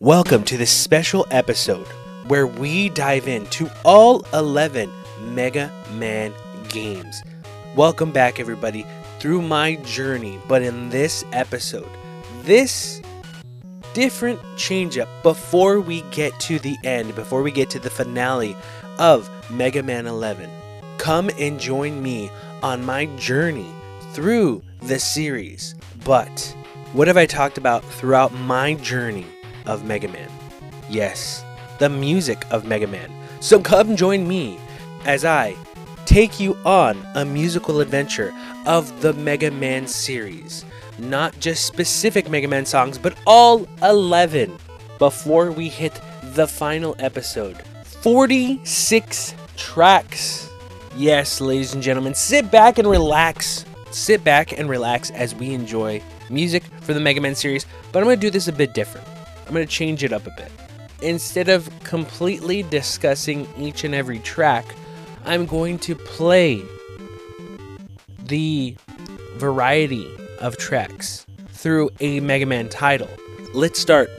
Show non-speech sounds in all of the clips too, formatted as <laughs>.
Welcome to this special episode where we dive into all 11 Mega Man games. Welcome back, everybody, through my journey. But in this episode, this different change up before we get to the end, before we get to the finale of Mega Man 11, come and join me on my journey through the series. But what have I talked about throughout my journey? of Mega Man. Yes, the music of Mega Man. So come join me as I take you on a musical adventure of the Mega Man series. Not just specific Mega Man songs, but all 11 before we hit the final episode. 46 tracks. Yes, ladies and gentlemen, sit back and relax. Sit back and relax as we enjoy music for the Mega Man series, but I'm going to do this a bit different. I'm going to change it up a bit. Instead of completely discussing each and every track, I'm going to play the variety of tracks through a Mega Man title. Let's start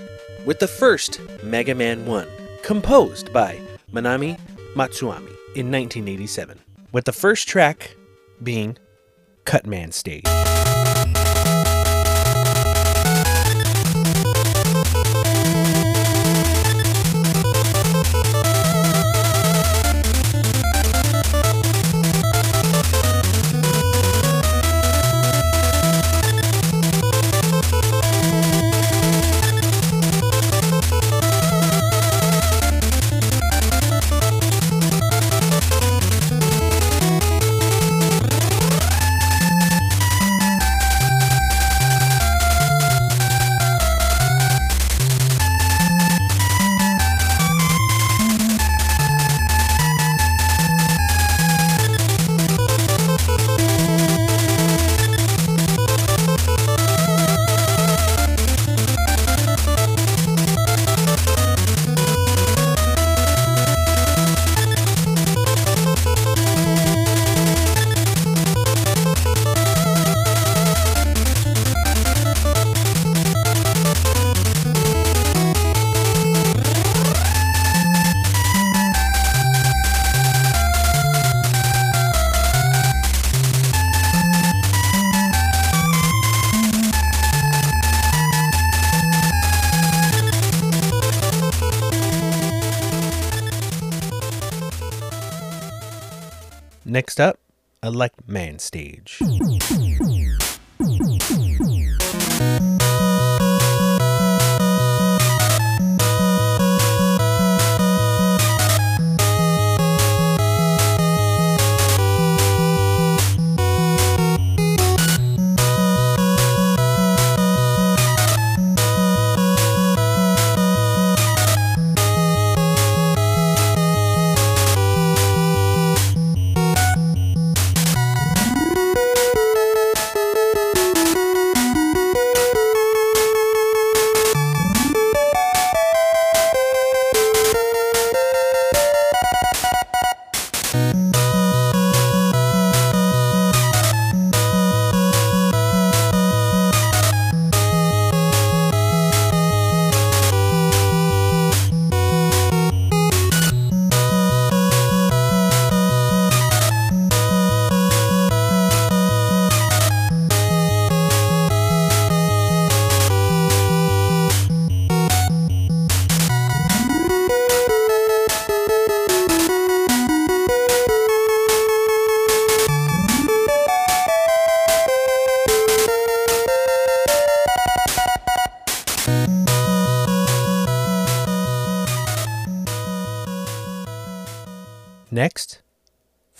with the first Mega Man 1, composed by Manami Matsumae in 1987, with the first track being Cutman Stage. Stage.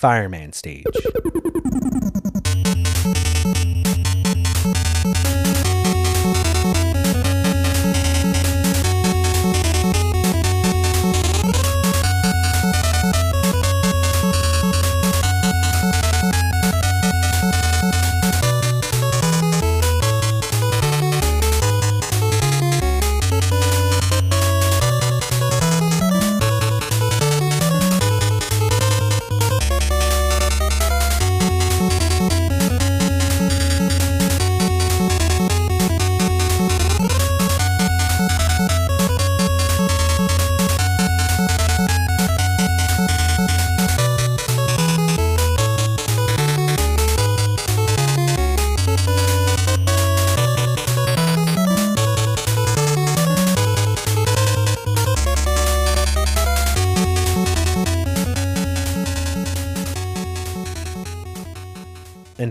Fireman Stage. <laughs>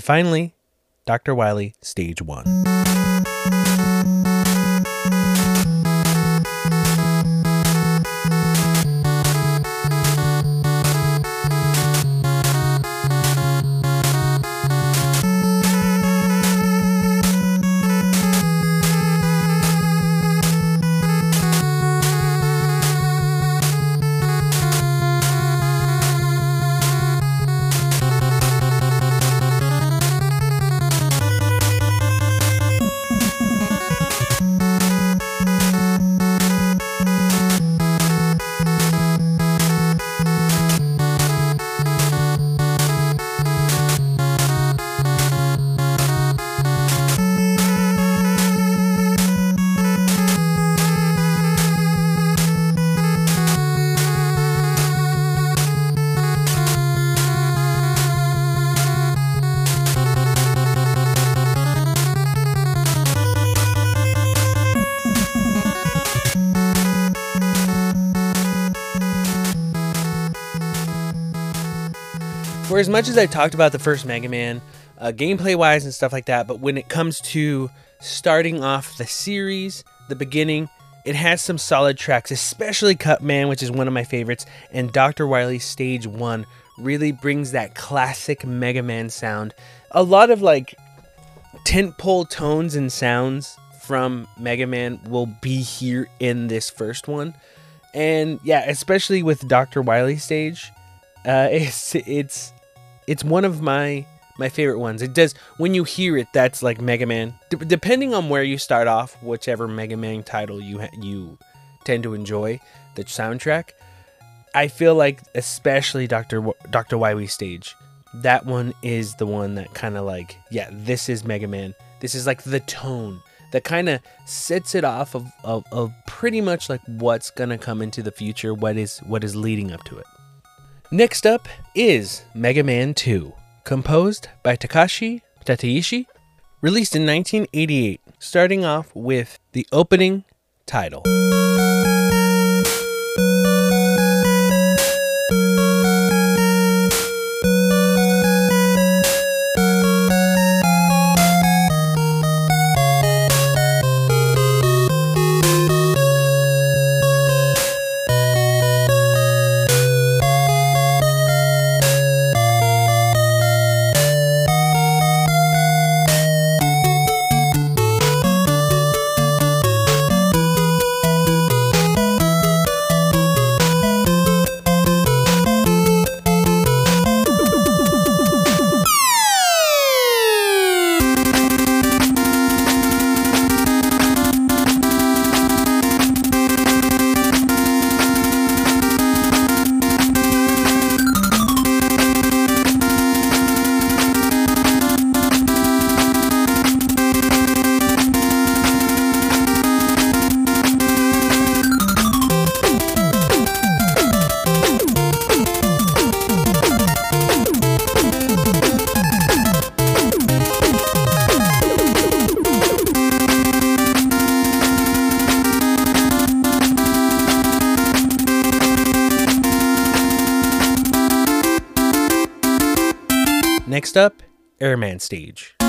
finally, Dr. Wily, Stage 1. Much as I talked about the first Mega Man, uh, gameplay wise and stuff like that, but when it comes to starting off the series, the beginning, it has some solid tracks, especially Cut Man, which is one of my favorites, and Dr. Wily Stage 1 really brings that classic Mega Man sound. A lot of like tentpole tones and sounds from Mega Man will be here in this first one. And yeah, especially with Dr. Wily stage, uh, <laughs> it's it's it's one of my my favorite ones. It does when you hear it. That's like Mega Man. D- depending on where you start off, whichever Mega Man title you ha- you tend to enjoy, the soundtrack. I feel like especially Doctor w- Doctor Wily stage. That one is the one that kind of like yeah, this is Mega Man. This is like the tone that kind of sets it off of, of, of pretty much like what's gonna come into the future, what is what is leading up to it. Next up is Mega Man 2, composed by Takashi Tateishi, released in 1988, starting off with the opening title. Stage.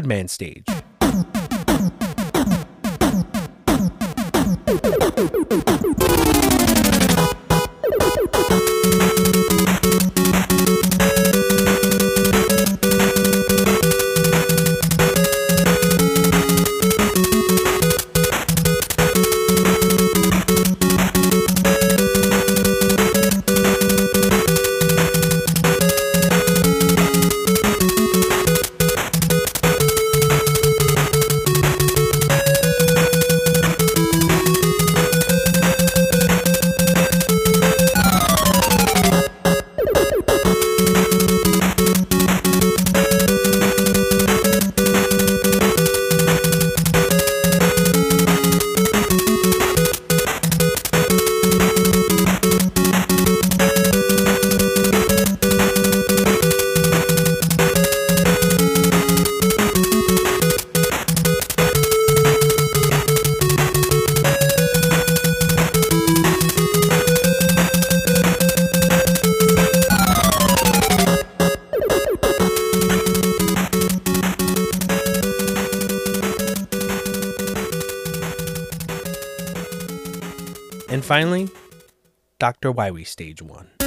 Woodman Stage. Dr. Wily Stage 1.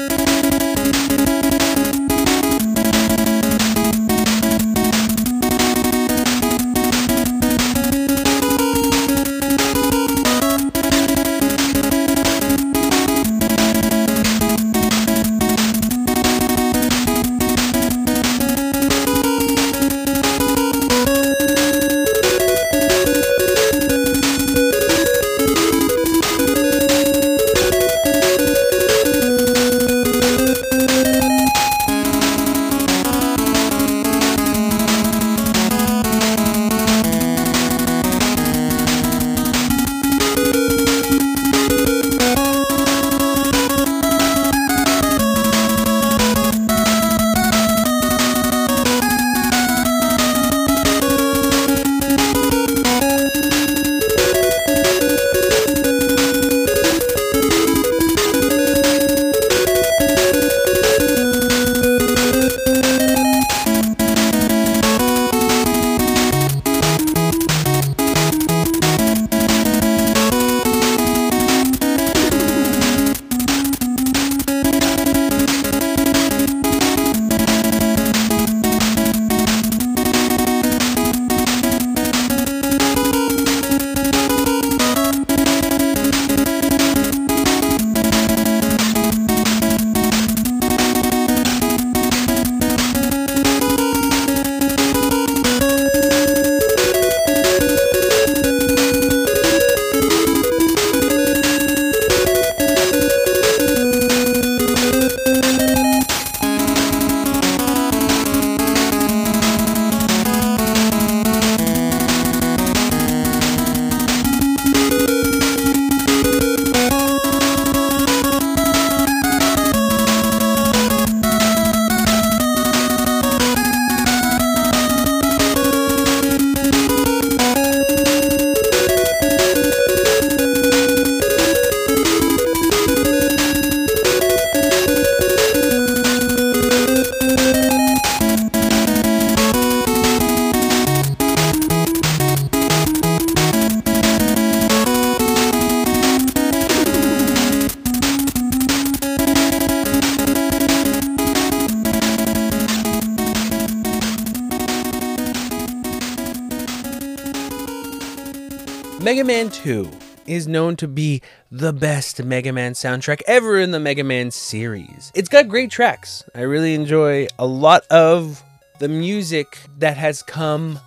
2 is known to be the best Mega Man soundtrack ever in the Mega Man series. It's got great tracks. I really enjoy a lot of the music that has come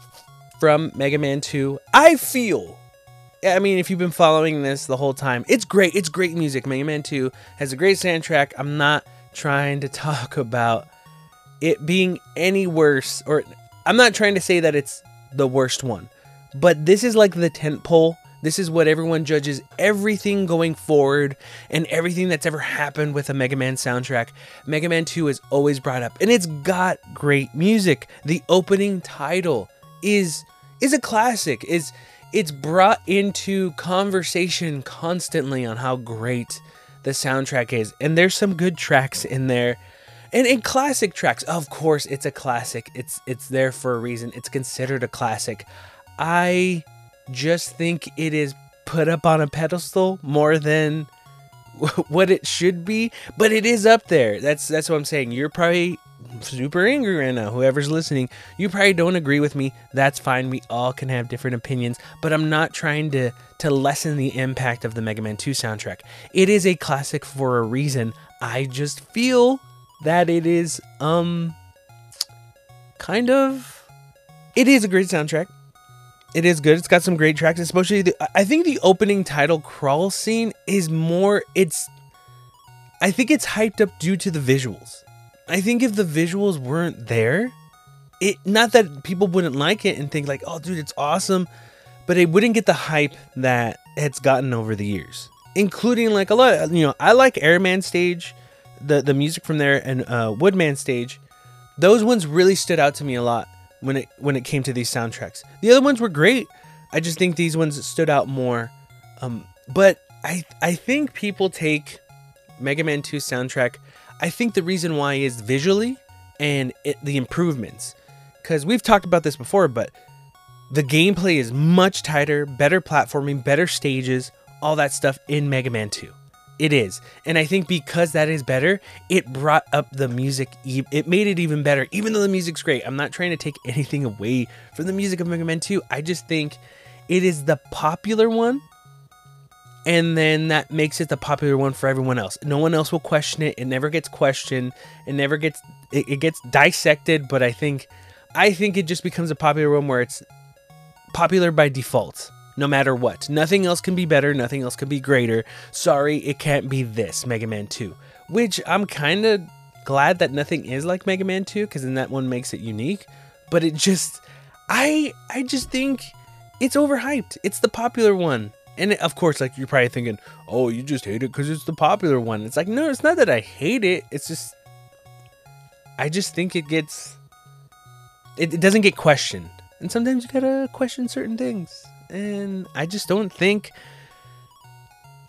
from Mega Man 2. I feel I mean, if you've been following this the whole time, it's great. It's great music. Mega Man 2 has a great soundtrack. I'm not trying to <laughs> talk about it being any worse, or I'm not trying to say that it's the worst one, but this is like the tent pole. This is what everyone judges everything going forward and everything that's ever happened with a Mega Man soundtrack. Mega Man 2 is always brought up, and it's got great music. The opening title is is a classic. Is it's brought into conversation constantly on how great the soundtrack is. And there's some good tracks in there. And in classic tracks, of course, it's a classic. It's it's there for a reason. It's considered a classic. I just think it is put up on a pedestal more than <laughs> what it should be, but it is up there. That's that's what I'm saying. You're probably super angry right now. Whoever's listening, you probably don't agree with me. That's fine. We all can have different opinions, but I'm not trying to to lessen the impact of the Mega Man 2 soundtrack. It is a classic for a reason. I just feel that it is um kind of it is a great soundtrack. It is good. It's got some great tracks, especially the, I think the opening title crawl scene is more it's I think it's hyped up due to the visuals. I think if the visuals weren't there, it not that people wouldn't like it and think like, "Oh dude, it's awesome," but it wouldn't get the hype that it's gotten over the years. Including like a lot, you know, I like Airman stage, the the music from there and uh, Woodman stage. Those ones really stood out to me a lot when it when it came to these soundtracks. The other ones were great. I just think these ones stood out more. Um, but I I think people take Mega Man 2 soundtrack. I think the reason why is visually and it, the improvements. Because we've talked about this before, but the gameplay is much tighter, better platforming, better stages, all that stuff in Mega Man 2. It is. And I think because that is better, it brought up the music. It made it even better, even though the music's great. I'm not trying to take <laughs> anything away from the music of Mega Man 2. I just think it is the popular one. And then that makes it the popular one for everyone else. No one else will question it. It never gets questioned. It never gets it, it gets dissected, but I think I think it just becomes a popular one where it's popular by default no matter what. Nothing else can be better, nothing else can be greater. Sorry, it can't be this Mega Man 2. Which I'm kind of glad that nothing is like Mega Man 2 cuz then that one makes it unique, but it just I I just think it's overhyped. It's the popular one. And of course, like you're probably thinking, "Oh, you just hate it cuz it's the popular one." It's like, "No, it's not that I hate it. It's just I just think it gets it, it doesn't get questioned. And sometimes you got to question certain things and I just don't think.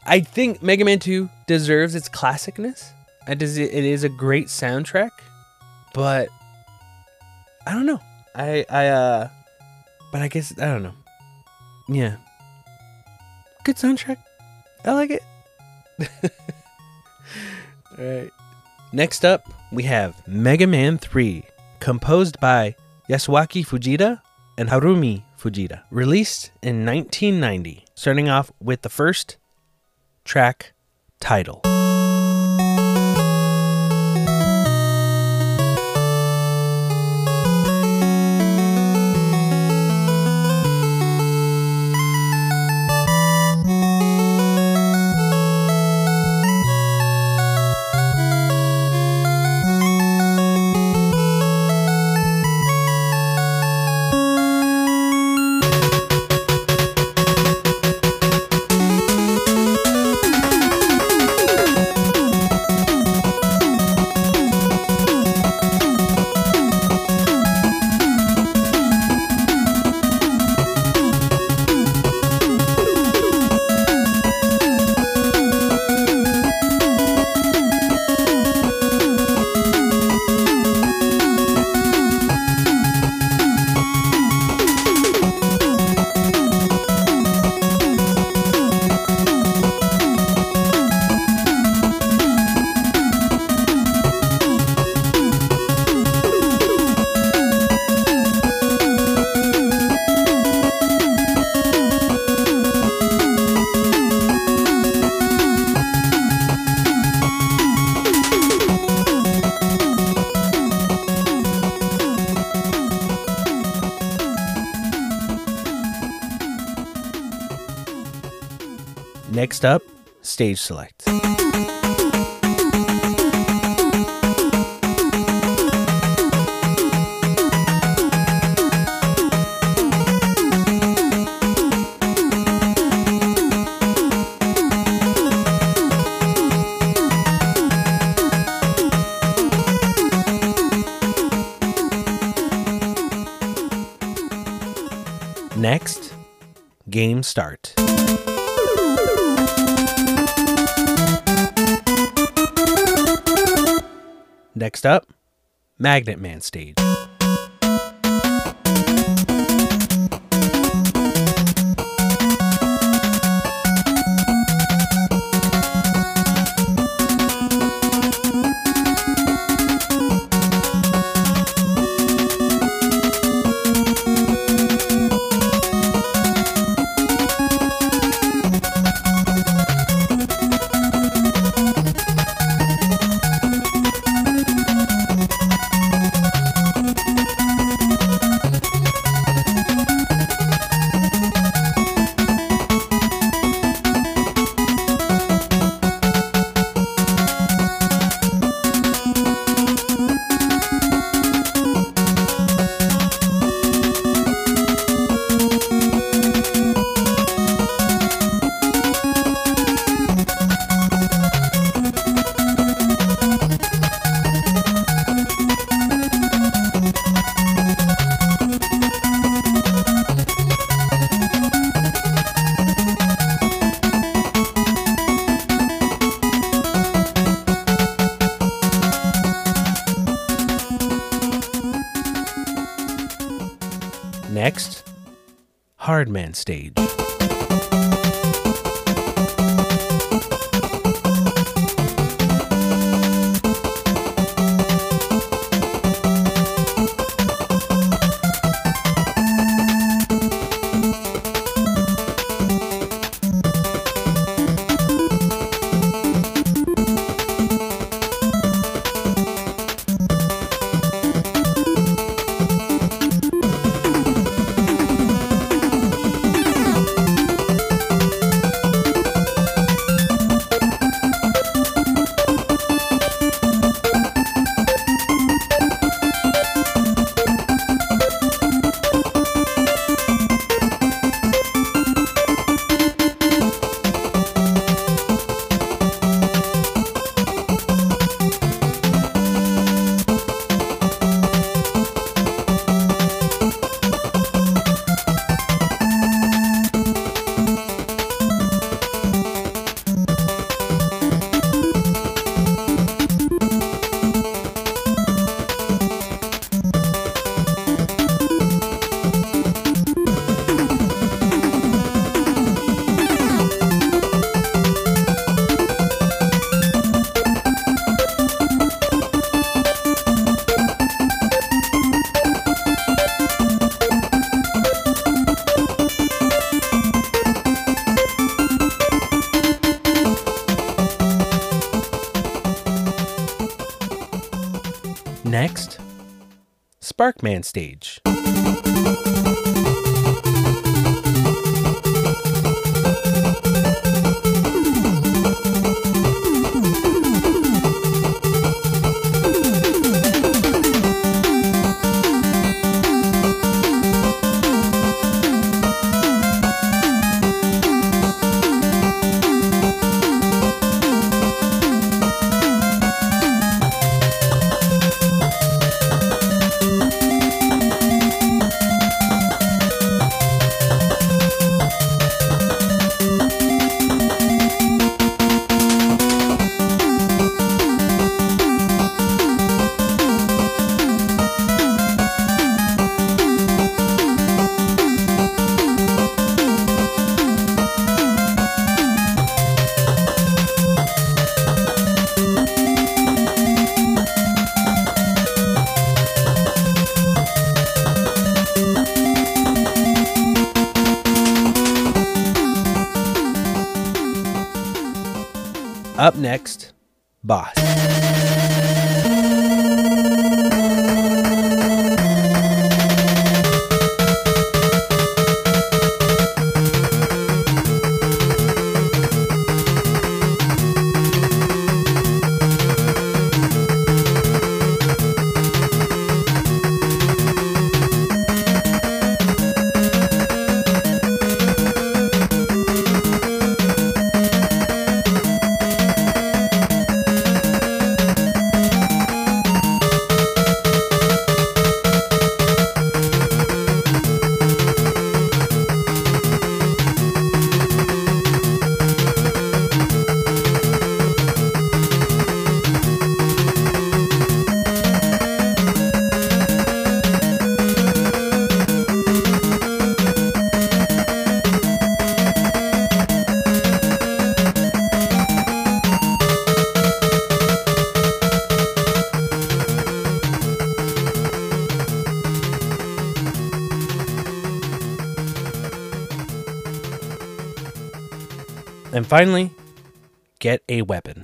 I think Mega Man 2 deserves its classicness. It is, a great soundtrack, but I don't know. I I uh, but I guess I don't know. Yeah, good soundtrack. I like it. <laughs> All right. Next up, we have Mega Man 3, composed by Yasuaki Fujita and Harumi Fujita, released in 1990, starting off with the first track title. Stage select. Next, game start. Next up, Magnet Man stage. Stage. Stage. Next, Finally, get a weapon.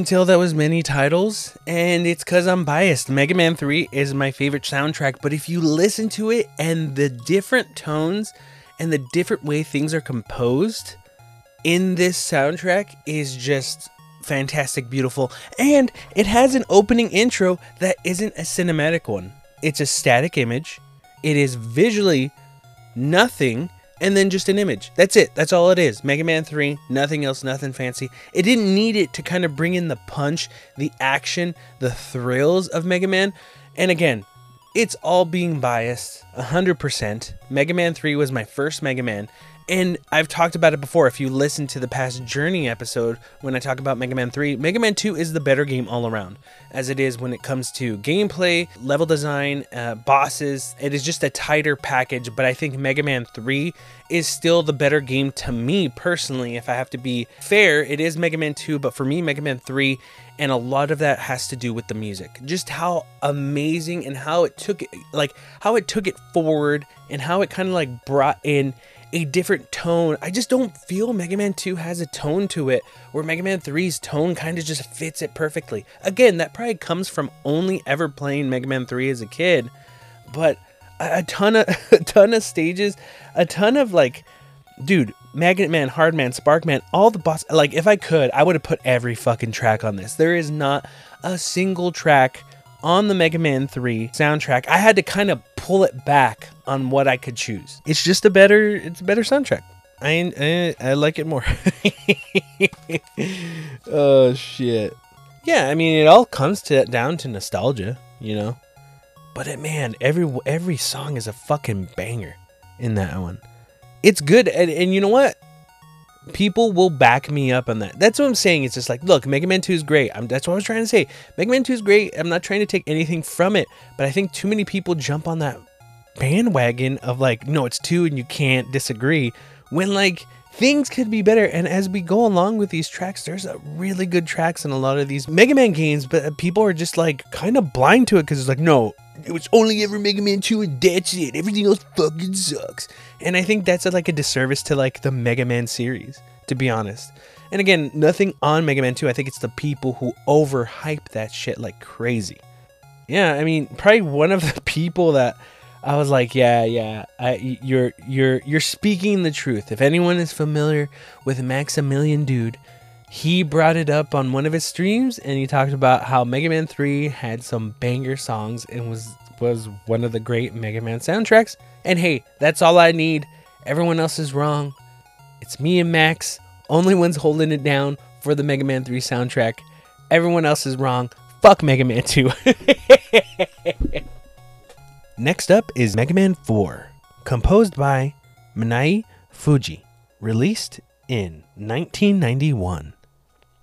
Can tell, that was many titles, and it's because I'm biased. Mega Man 3 is my favorite soundtrack, but if you listen to it and the different tones and the different way things are composed in this soundtrack is just fantastic, beautiful, and it has an opening intro that isn't a cinematic one. It's a static image, it is visually nothing and then just an image. That's it. That's all it is. Mega Man 3, nothing else, nothing fancy. It didn't need it to kind of bring in the punch, the action, the thrills of Mega Man. And again, it's all being biased 100%. Mega Man 3 was my first Mega Man, and I've talked about it before. If you listen to the past Journey episode when I talk about Mega Man 3, Mega Man 2 is the better game all around, as it is when it comes to gameplay, level design, uh, bosses. It is just a tighter package, but I think Mega Man 3 is still the better game to me personally. If I have to be fair, it is Mega Man 2, but for me, Mega Man 3 and a lot of that has to do with the music just how amazing and how it took it like how it took it forward and how it kind of like brought in a different tone. I just don't feel Mega Man 2 has a tone to it where Mega Man 3's tone kind of just fits it perfectly. Again, that probably comes from only ever playing Mega Man 3 as a kid, but a, ton of <laughs> a ton of stages, a ton of like dude, Magnet Man, Hard Man, Spark Man, all the boss like if I could, I would have put every fucking track on this. There is not a single track on the Mega Man 3 soundtrack. I had to kind of pull it back on what I could choose. It's just a better it's a better soundtrack. I I, I like it more. <laughs> oh shit. Yeah, I mean it all comes to down to nostalgia, you know. But it, man, every every song is a fucking banger in that one. It's good and, and you know what? People will back me up on that. That's what I'm saying. It's just like, look, Mega Man 2 is great. I'm, that's what I was trying to say. Mega Man 2 is great. I'm not trying to take anything from it, but I think too many people jump on that bandwagon of like, no, it's 2 and you can't disagree when like things could be better. And as we go along with these tracks, there's really good tracks in a lot of these Mega Man games, but people are just like kind of blind to it because it's like, no, it was only ever Mega Man 2 and that's it. Everything else fucking sucks. And I think that's a, like a disservice to like the Mega Man series, to be honest. And again, nothing on Mega Man 2. I think it's the people who overhype that shit like crazy. Yeah, I mean, probably one of <laughs> the people that I was like, yeah, yeah, I, you're you're you're speaking the truth. If anyone is familiar with Maximilian Dood, he brought it up on one of his streams and he talked about how Mega Man 3 had some banger songs and was was one of the great Mega Man soundtracks. And hey, that's all I need. Everyone else is wrong. It's me and Max, only ones holding it down for the Mega Man 3 soundtrack. Everyone else is wrong. Fuck Mega Man 2. <laughs> Next up is Mega Man 4, composed by Minae Fujii, released in 1991.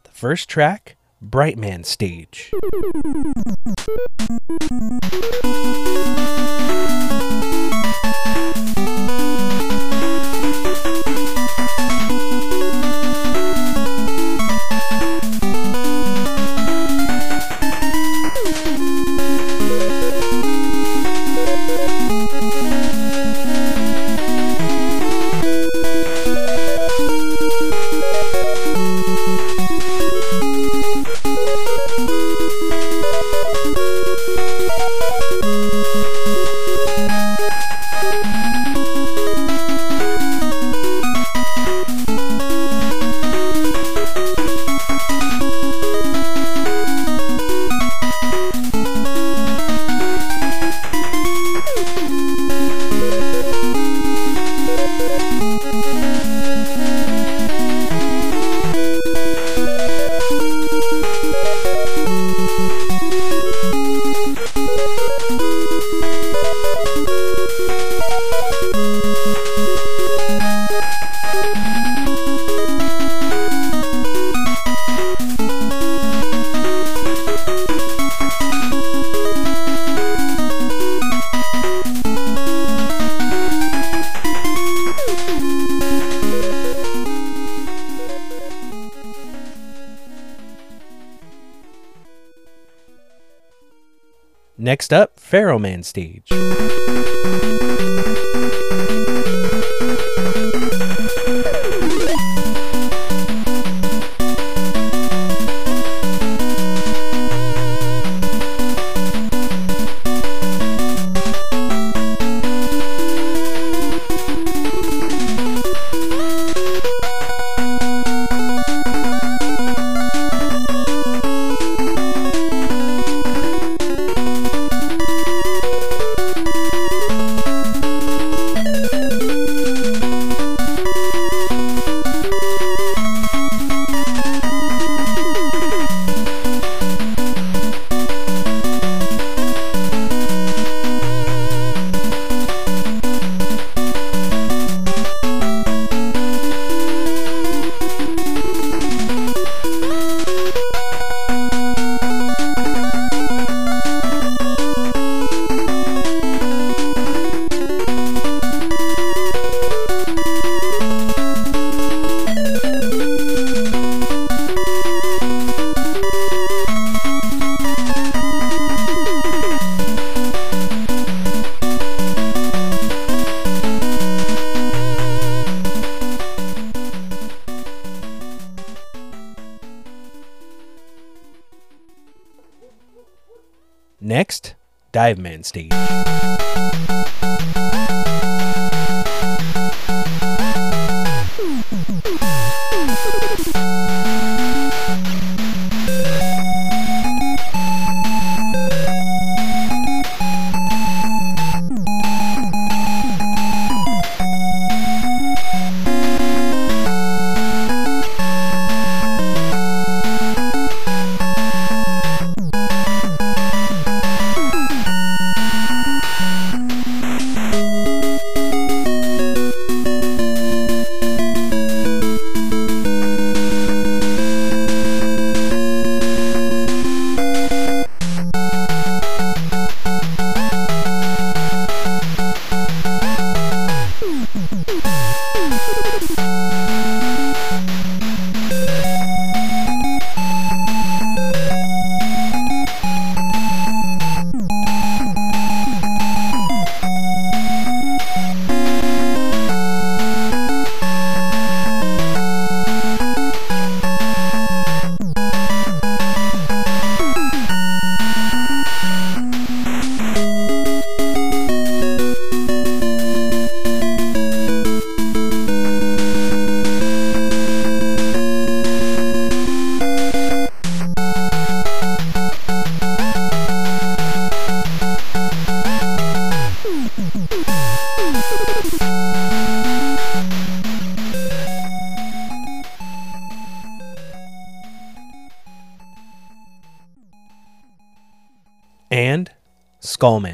The First track, Brightman Stage. Next up, Pharaoh Man stage. Dive Man stage. Skullman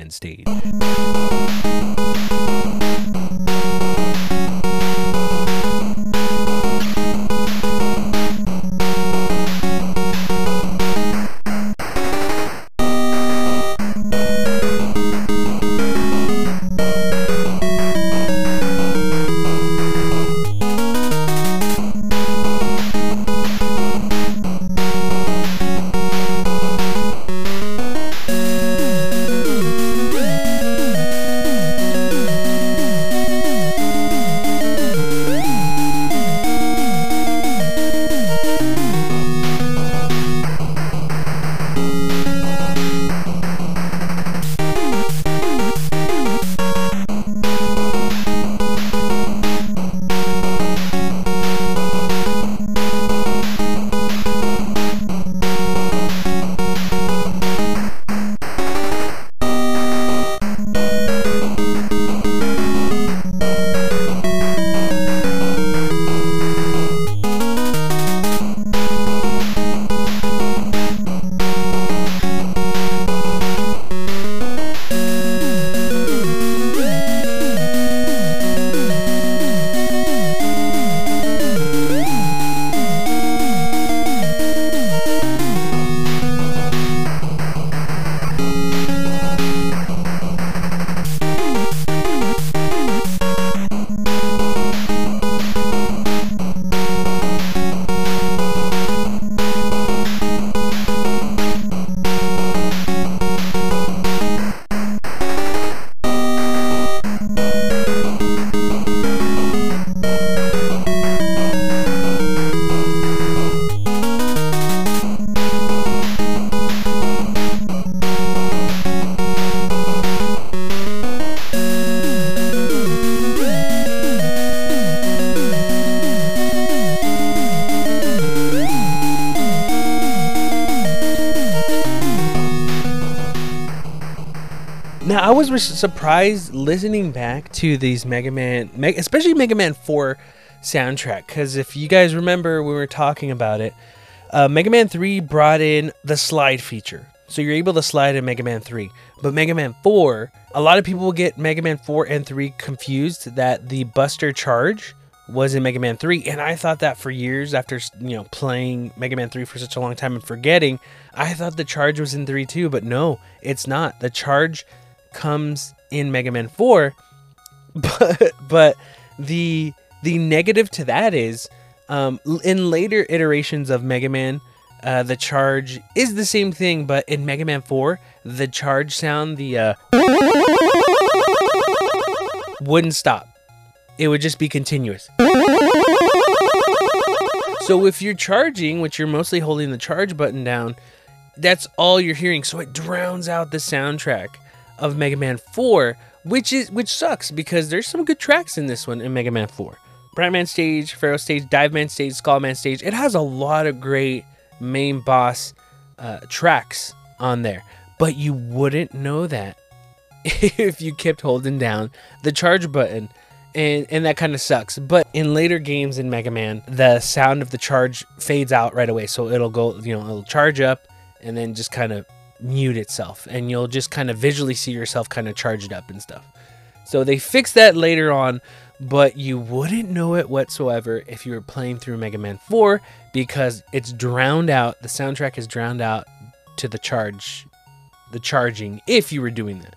was surprised listening back to these Mega Man, especially Mega Man 4 soundtrack, because if you guys remember, we were talking about it. Uh, Mega Man 3 brought in the slide feature. So you're able to slide in Mega Man 3. But Mega Man 4, a lot of people will get Mega Man 4 and 3 confused that the Buster Charge was in Mega Man 3 and I thought that for years after you know playing Mega Man 3 for such a long time and forgetting I thought the charge was in 3 too but no it's not the charge comes in Mega Man 4 <laughs> but but the the negative to that is um, in later iterations of Mega Man uh, the charge is the same thing but in Mega Man 4 the charge sound the uh, wouldn't stop it would just be continuous. So if you're charging, which you're mostly holding the charge button down, that's all you're hearing. So it drowns out the soundtrack of Mega Man 4, which is which sucks because there's some good tracks in this one in Mega Man 4. Brightman stage, Pharaoh stage, Dive Man stage, Skullman stage. It has a lot of great main boss uh, tracks on there, but you wouldn't know that <laughs> if you kept holding down the charge button and and that kind of sucks. But in later games in Mega Man, the sound of the charge fades out right away, so it'll go, you know, it'll charge up and then just kind of mute itself, and you'll just kind of visually see yourself kind of charged up and stuff. So they fixed that later on, but you wouldn't know it whatsoever if you were playing through Mega Man 4 because it's drowned out. The soundtrack is drowned out to the charge, the charging if you were doing that.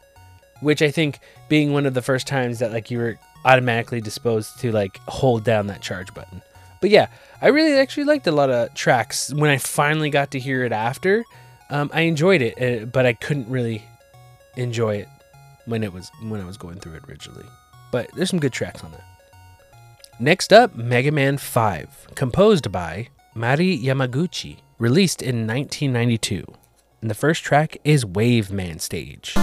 Which I think being one of the first times that like you were automatically disposed to like hold down that charge button. But yeah, I really actually liked a lot of tracks. When I finally got to hear it after, um, I enjoyed it, uh, but I couldn't really enjoy it when it was when I was going through it originally. But there's some good tracks on that. Next up, Mega Man 5, composed by Mari Yamaguchi, released in 1992. And the first track is Wave Man Stage.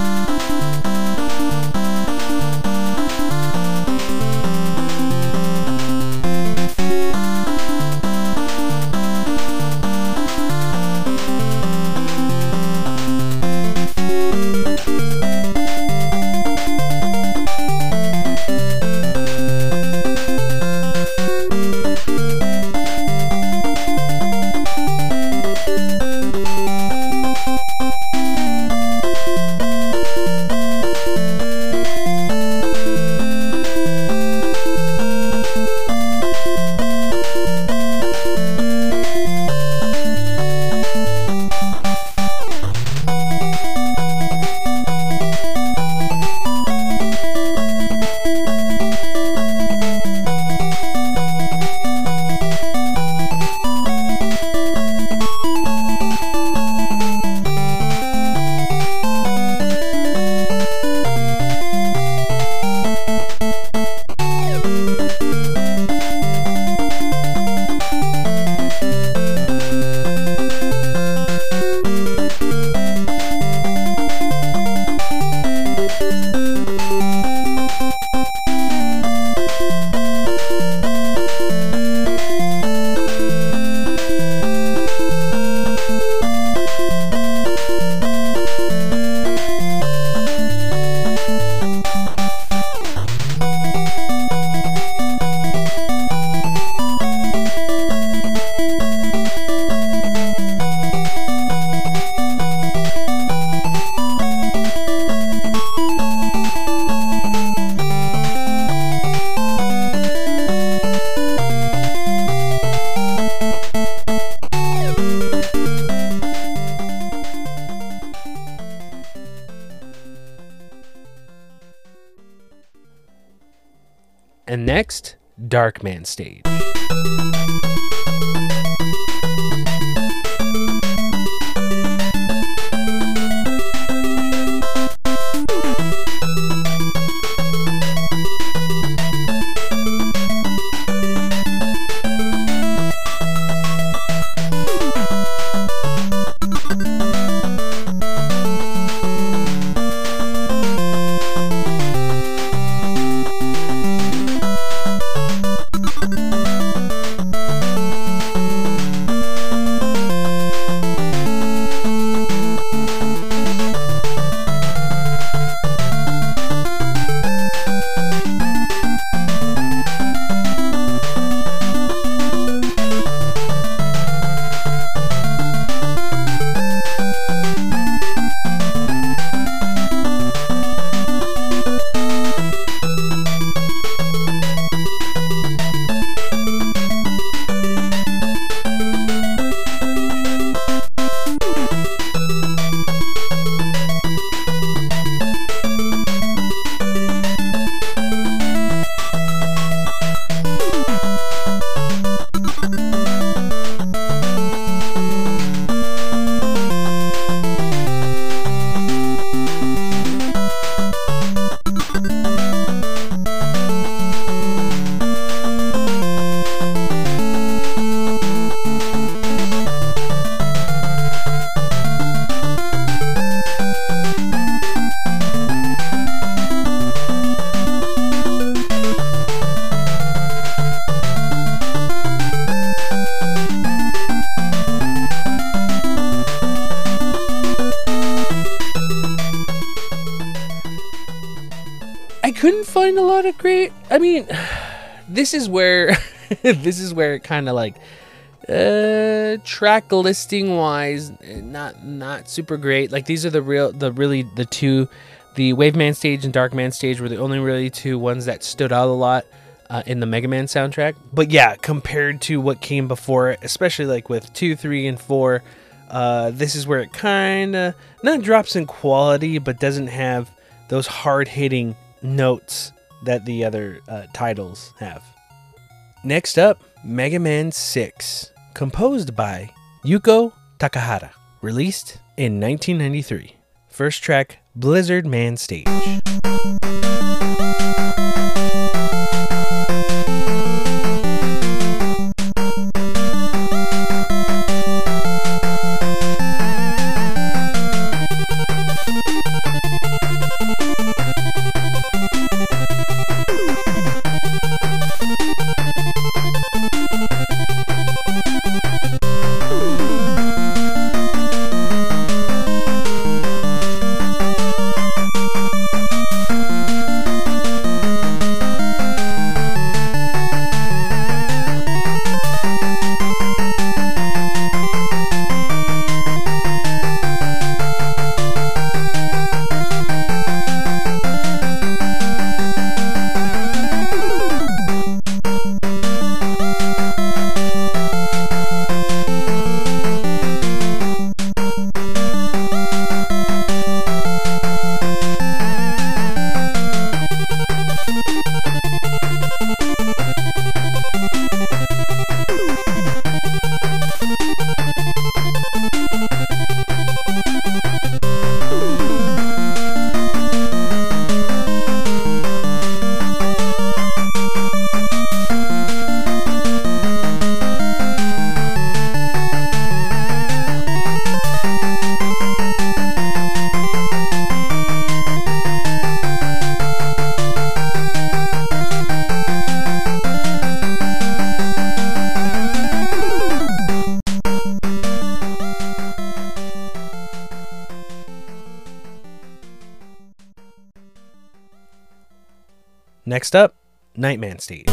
Darkman Stage. This is where <laughs> this is where it kind of like uh track listing wise not not super great. Like these are the real the really the two the wave man stage and dark man stage were the only really two ones that stood out a lot uh, in the mega man soundtrack. But yeah compared to what came before it especially like with two three and four uh this is where it kind of not drops in quality but doesn't have those hard hitting notes that the other uh, titles have next up mega man 6 composed by Yuko Takahata, released in 1993. First track, Blizzard Man Stage. Next up, Nightman Stage.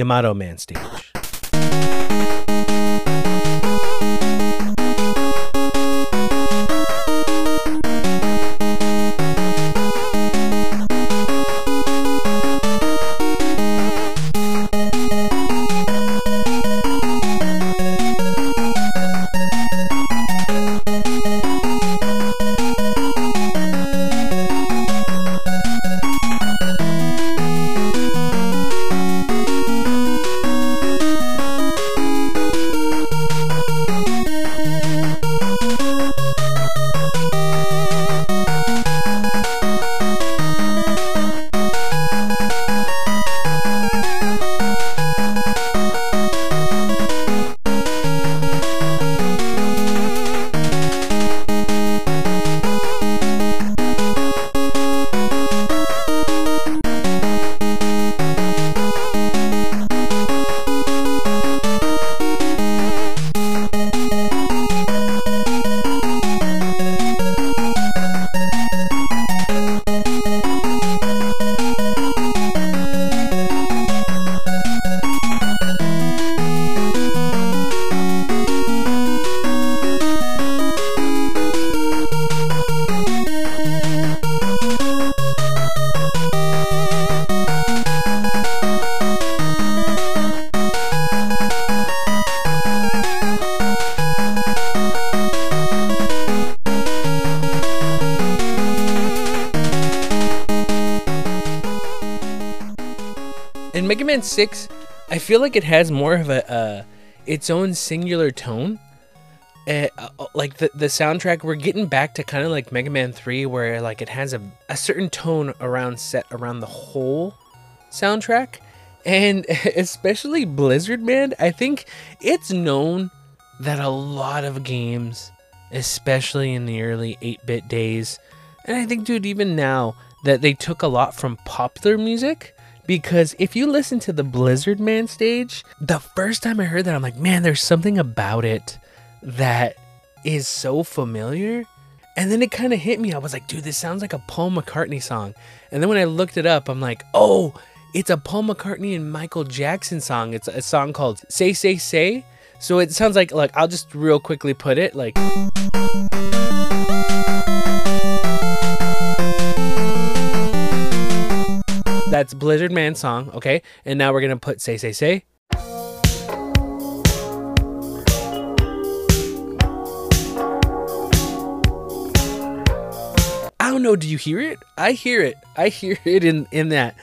Yamato Man stage. Feel like it has more of a uh, its own singular tone. Uh, uh, like the the soundtrack, we're getting back to kind of like Mega Man 3, where like it has a, a certain tone around set around the whole soundtrack. And <laughs> especially Blizzard, man, I think it's known that a lot of games, especially in the early 8 bit days, and I think, dude, even now, that they took a lot from popular music. Because if you listen to the Blizzard Man stage, the first time I heard that, I'm like, man, there's something about it that is so familiar. And then it kind of hit me. I was like, dude, this sounds like a Paul McCartney song. And then when I looked it up, I'm like, oh, it's a Paul McCartney and Michael Jackson song. It's a song called Say Say Say. So it sounds like like I'll just real quickly put it like That's Blizzard Man song, okay? And now we're gonna put Say Say Say. I don't know, do you hear it? I hear it. I hear <laughs> it in in that.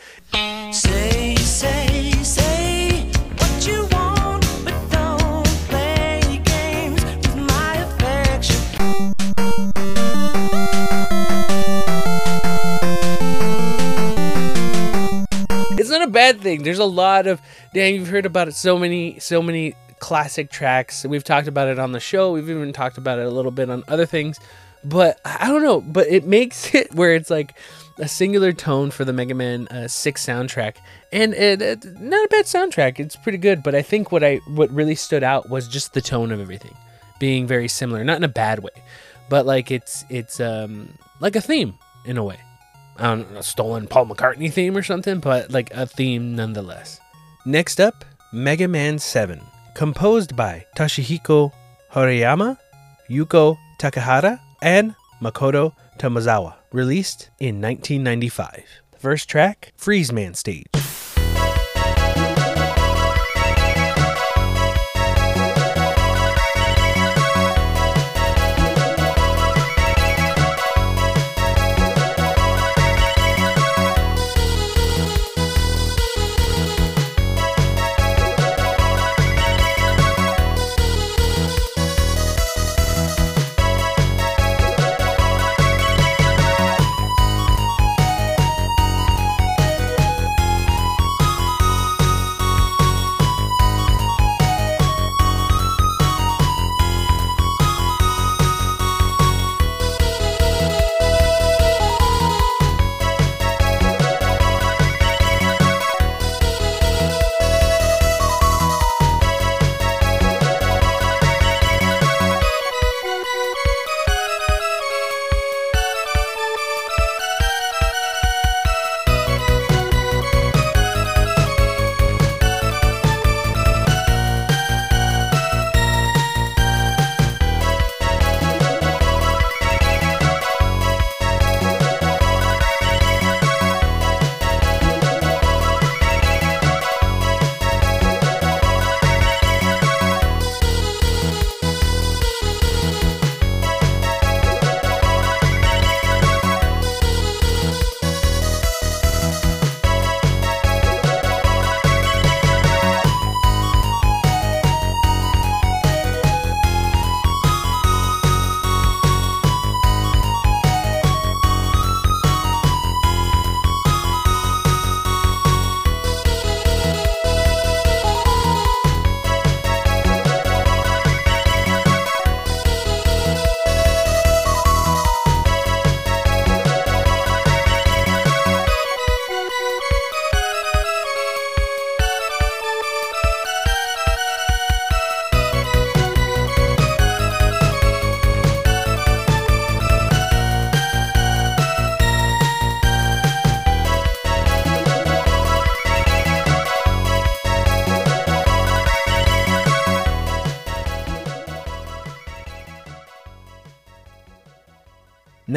Bad thing. There's a lot of damn. You've heard about it. So many, so many classic tracks. We've talked about it on the show. We've even talked about it a little bit on other things. But I don't know. But it makes <laughs> it where it's like a singular tone for the Mega Man uh, Six soundtrack, and it, it, not a bad soundtrack. It's pretty good. But I think what I what really stood out was just the tone of everything being very similar, not in a bad way, but like it's it's um like a theme in a way. Know, a stolen Paul McCartney theme or something, but like a theme nonetheless. Next up, Mega Man 7, composed by Toshihiko Horiyama, Yuko Takahara, and Makoto Tomozawa, released in 1995. The first track, Freeze Man Stage.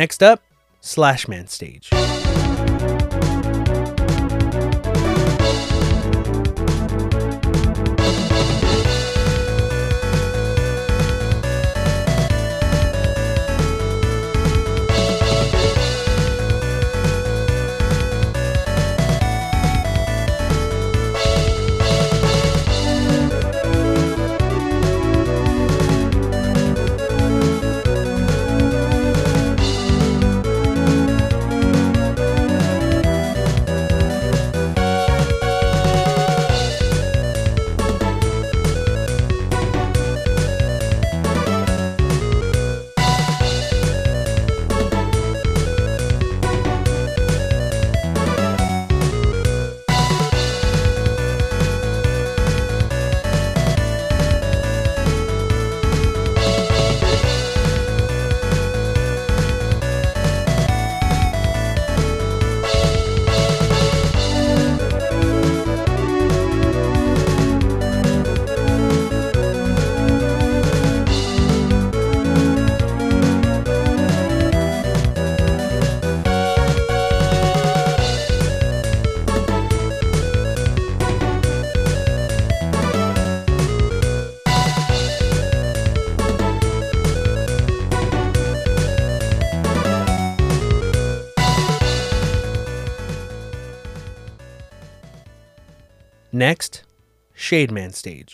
Next up, Slash Man Stage. Next, Shademan stage.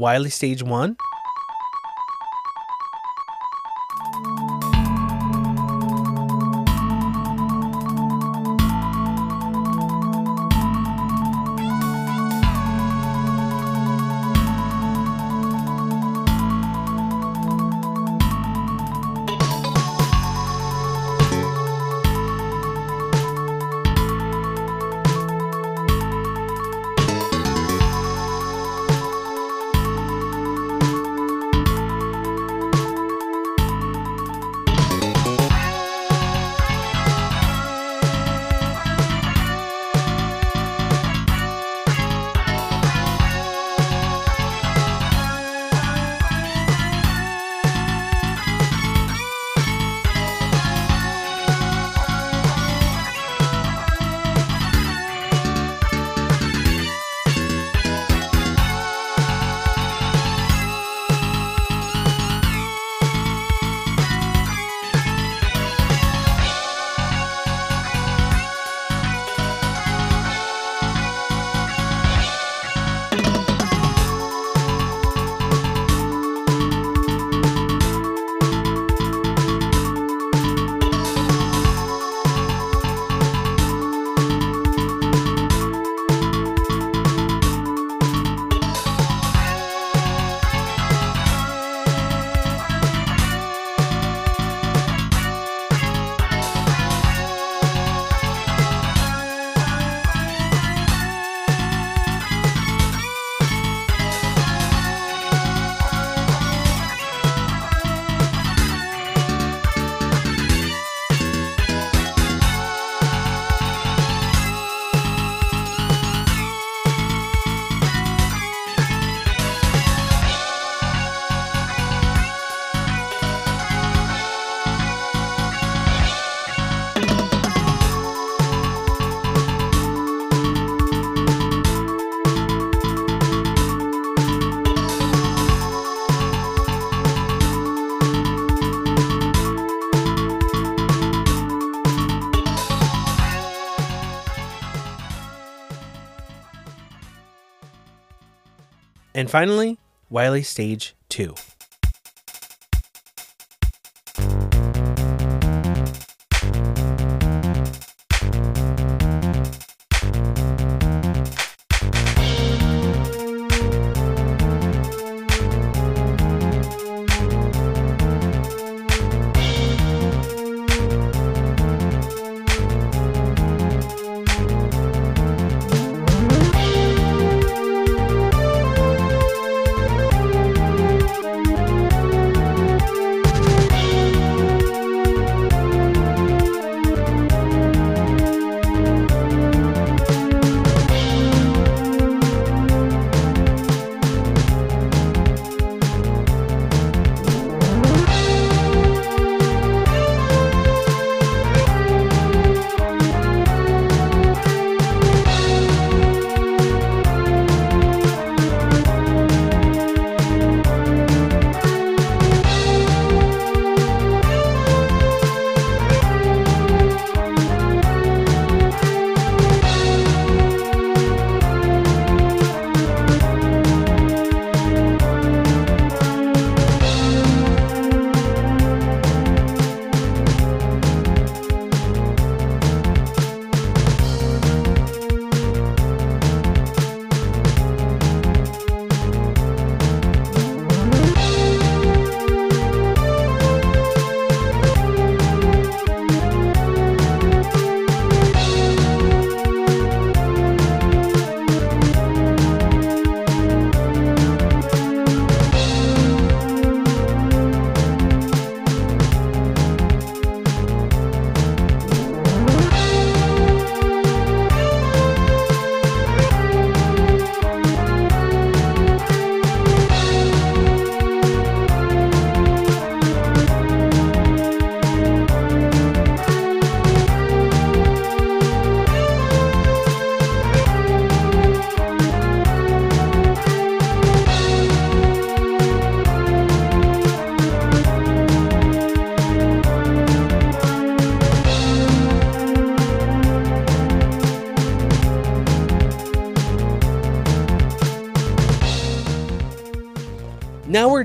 Up, Wily Stage 1. And finally, Wily Stage 2.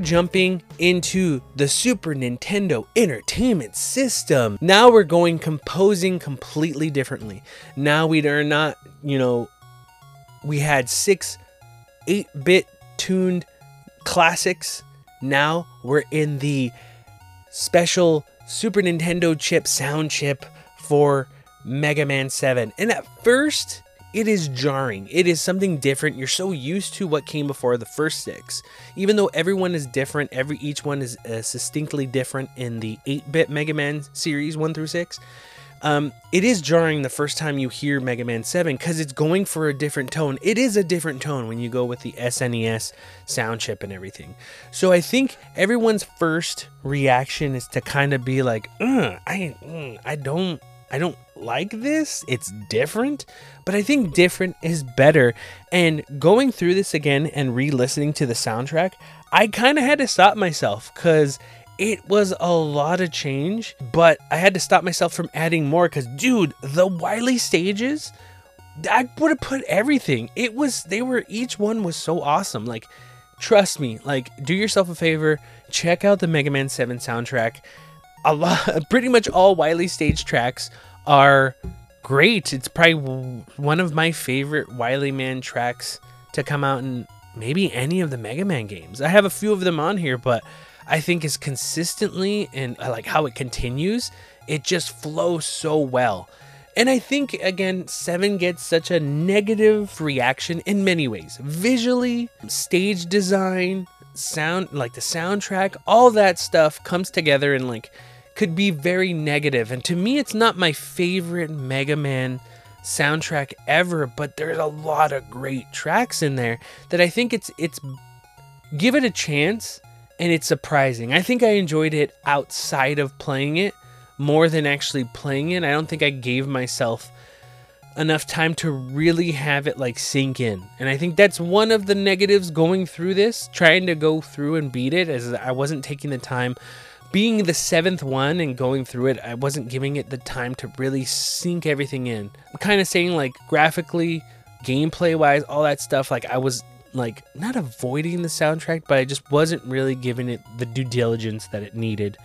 Jumping into the Super Nintendo Entertainment System. Now we're going composing completely differently. Now we are not, you know, we had six 8 bit tuned classics. Now we're in the special Super Nintendo chip sound chip for Mega Man 7. And at first, it is jarring. It is something different. You're so used to what came before the first six. Even though everyone is different, every each one is uh, distinctly different in the 8-bit Mega Man series 1 through 6. Um, it is jarring the first time you hear Mega Man 7 because it's going for a different tone. It is a different tone when you go with the SNES sound chip and everything. So I think everyone's first reaction is to kind of be like, I, mm, I don't, I don't like this. It's different, but I think different is better. And going through this again and re-listening to the soundtrack, I kind of had to stop myself because it was a lot of change, but I had to stop myself from adding more because, dude, the Wily stages, I would have put everything. It was, they were, each one was so awesome. Like, trust me, like, do yourself a favor, check out the Mega Man 7 soundtrack. A lot, <laughs> pretty much all Wily stage tracks are great. It's probably one of my favorite Wily Man tracks to come out in maybe any of the Mega Man games. I have a few of them on here, but I think is consistently and I like how it continues, it just flows so well. And I think again, 7 gets such a negative reaction in many ways. Visually, stage design, sound like the soundtrack, all that stuff comes together and like could be very negative. And to me it's not my favorite Mega Man soundtrack ever, but there's a lot of great tracks in there that I think it's it's give it a chance and it's surprising. I think I enjoyed it outside of playing it more than actually playing it. I don't think I gave myself enough time to really have it like sink in. And I think that's one of the negatives going through this, trying to go through and beat it as I wasn't taking the time being the seventh one and going through it, I wasn't giving it the time to really sink everything in. I'm kind of saying like graphically, gameplay wise, all that stuff, like I was like not avoiding the soundtrack, but I just wasn't really giving it the due diligence that it needed.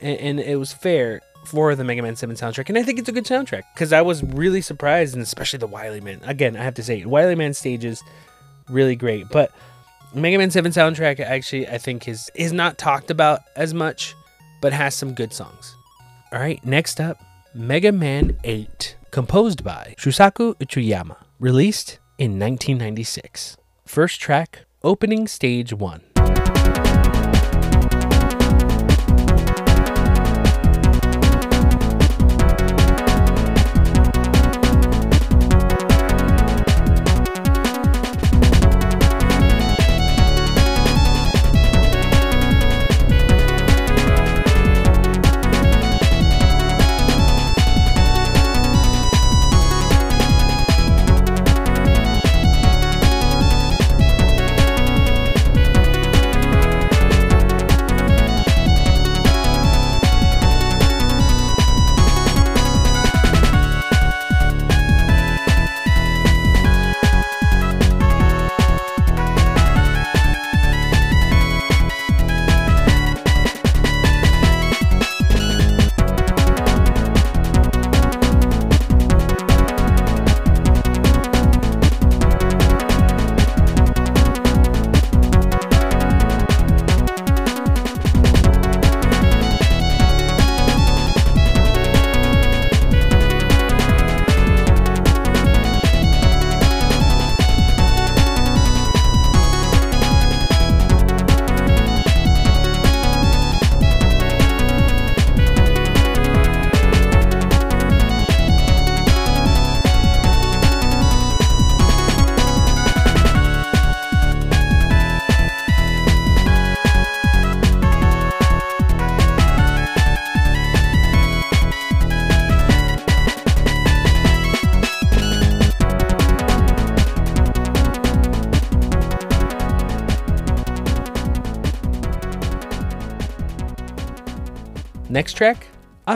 And, and it was fair for the Mega Man 7 soundtrack. And I think it's a good soundtrack because I was really surprised, and especially the Wily Man. Again, I have to say, Wily Man stages, really great. But Mega Man 7 soundtrack actually, I think, is, is not talked about as much, but has some good songs. All right, next up Mega Man 8, composed by Shusaku Uchiyama, released in 1996. First track, opening stage 1.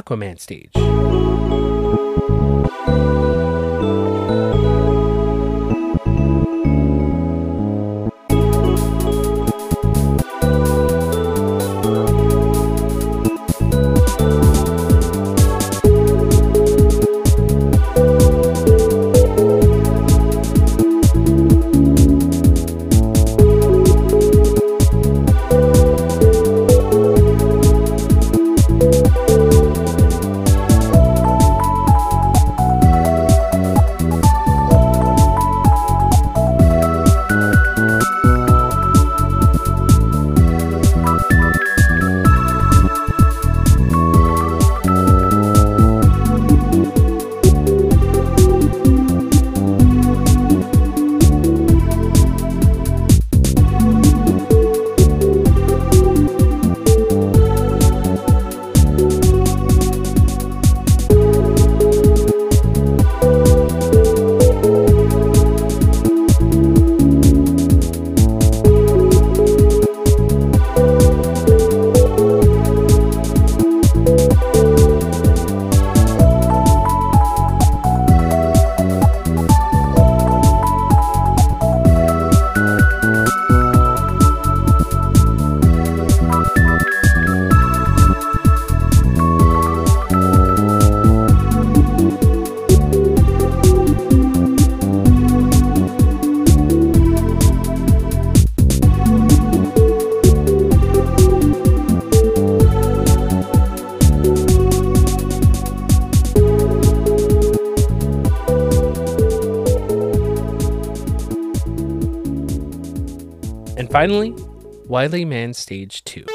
Aquaman stage. Finally, Wily Man Stage 2.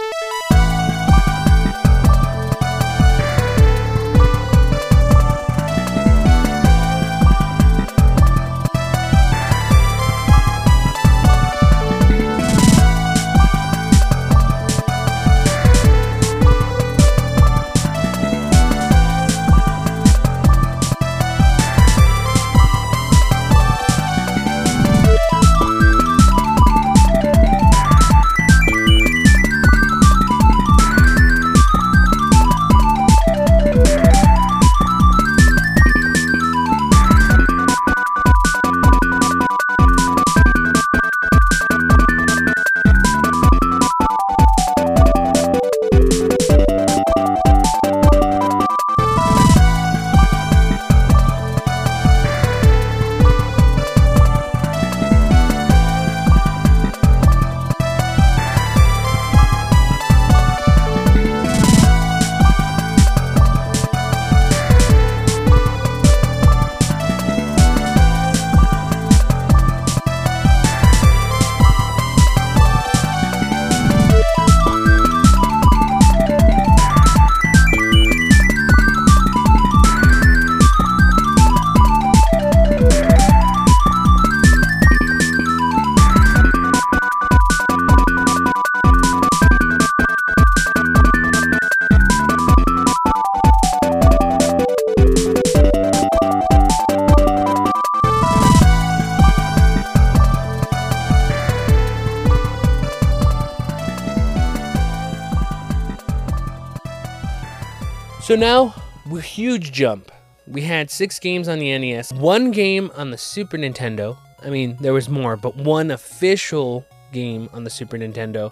So now, huge jump. We had six games on the NES, one game on the Super Nintendo. I mean, there was more, but one official game on the Super Nintendo.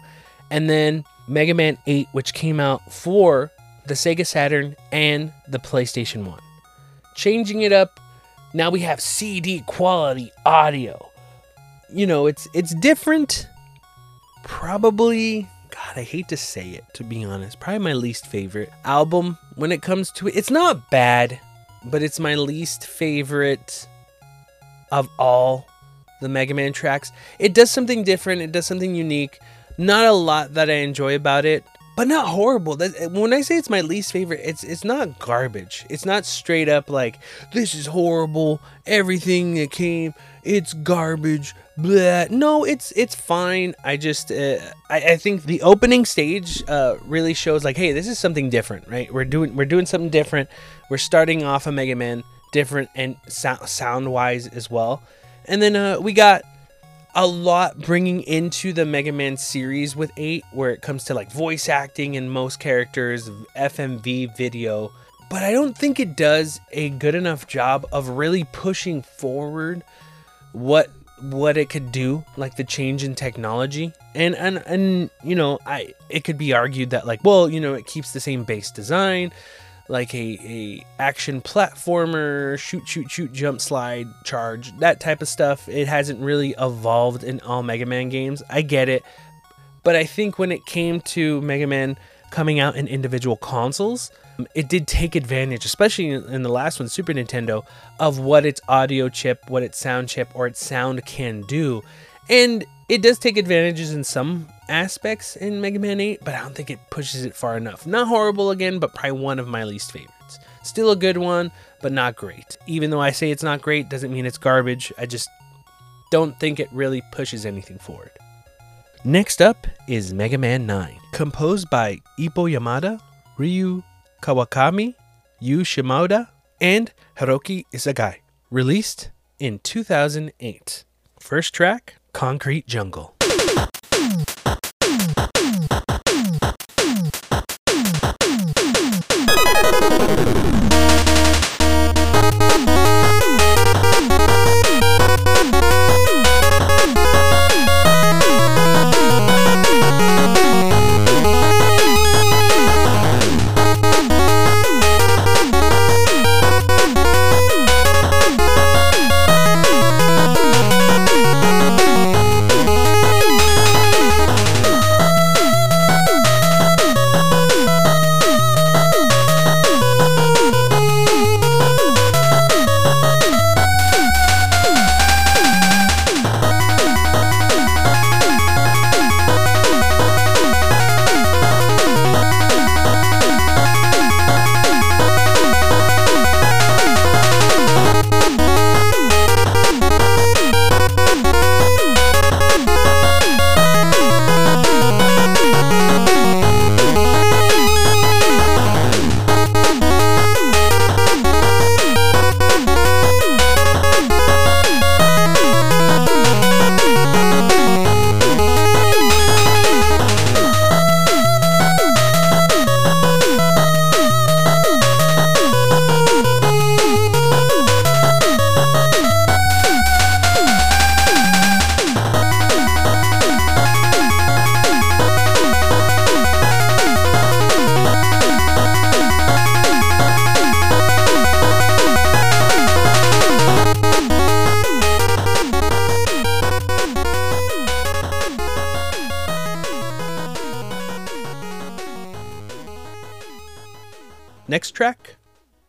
And then Mega Man 8, which came out for the Sega Saturn and the PlayStation 1. Changing it up, now we have CD quality audio. You know, it's it's different. Probably God, I hate to say it, to be honest. Probably my least favorite album when it comes to it. It's not bad, but it's my least favorite of all the Mega Man tracks. It does something different, it does something unique. Not a lot that I enjoy about it, but not horrible. When I say it's my least favorite, it's it's not garbage. It's not straight up like this is horrible. Everything that came, it's garbage. Blah. No, it's it's fine. I just uh, I, I think the opening stage uh, really shows like, hey, this is something different, right? We're doing we're doing something different. We're starting off a Mega Man different and so- sound wise as well. And then uh, we got a lot bringing into the Mega Man series with 8 where it comes to like voice acting and most characters, FMV video, but I don't think it does a good enough job of really pushing forward what what it could do, like the change in technology. And and and you know, I it could be argued that like, well, you know, it keeps the same base design, like a, a action platformer, shoot, shoot, shoot, jump, slide, charge, that type of stuff. It hasn't really evolved in all Mega Man games. I get it. But I think when it came to Mega Man coming out in individual consoles, it did take advantage, especially in the last one, Super Nintendo, of what its audio chip, what its sound chip, or its sound can do. And it does take advantages in some aspects in Mega Man 8, but I don't think it pushes it far enough. Not horrible again, but probably one of my least favorites. Still a good one, but not great. Even though I say it's not great, doesn't mean it's garbage. I just don't think it really pushes anything forward. Next up is Mega Man 9, composed by Ippo Yamada, Ryu Kawakami, Yu Shimoda, and Hiroki Isogai. Released in 2008. First track, Concrete Jungle.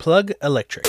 Plug Electric.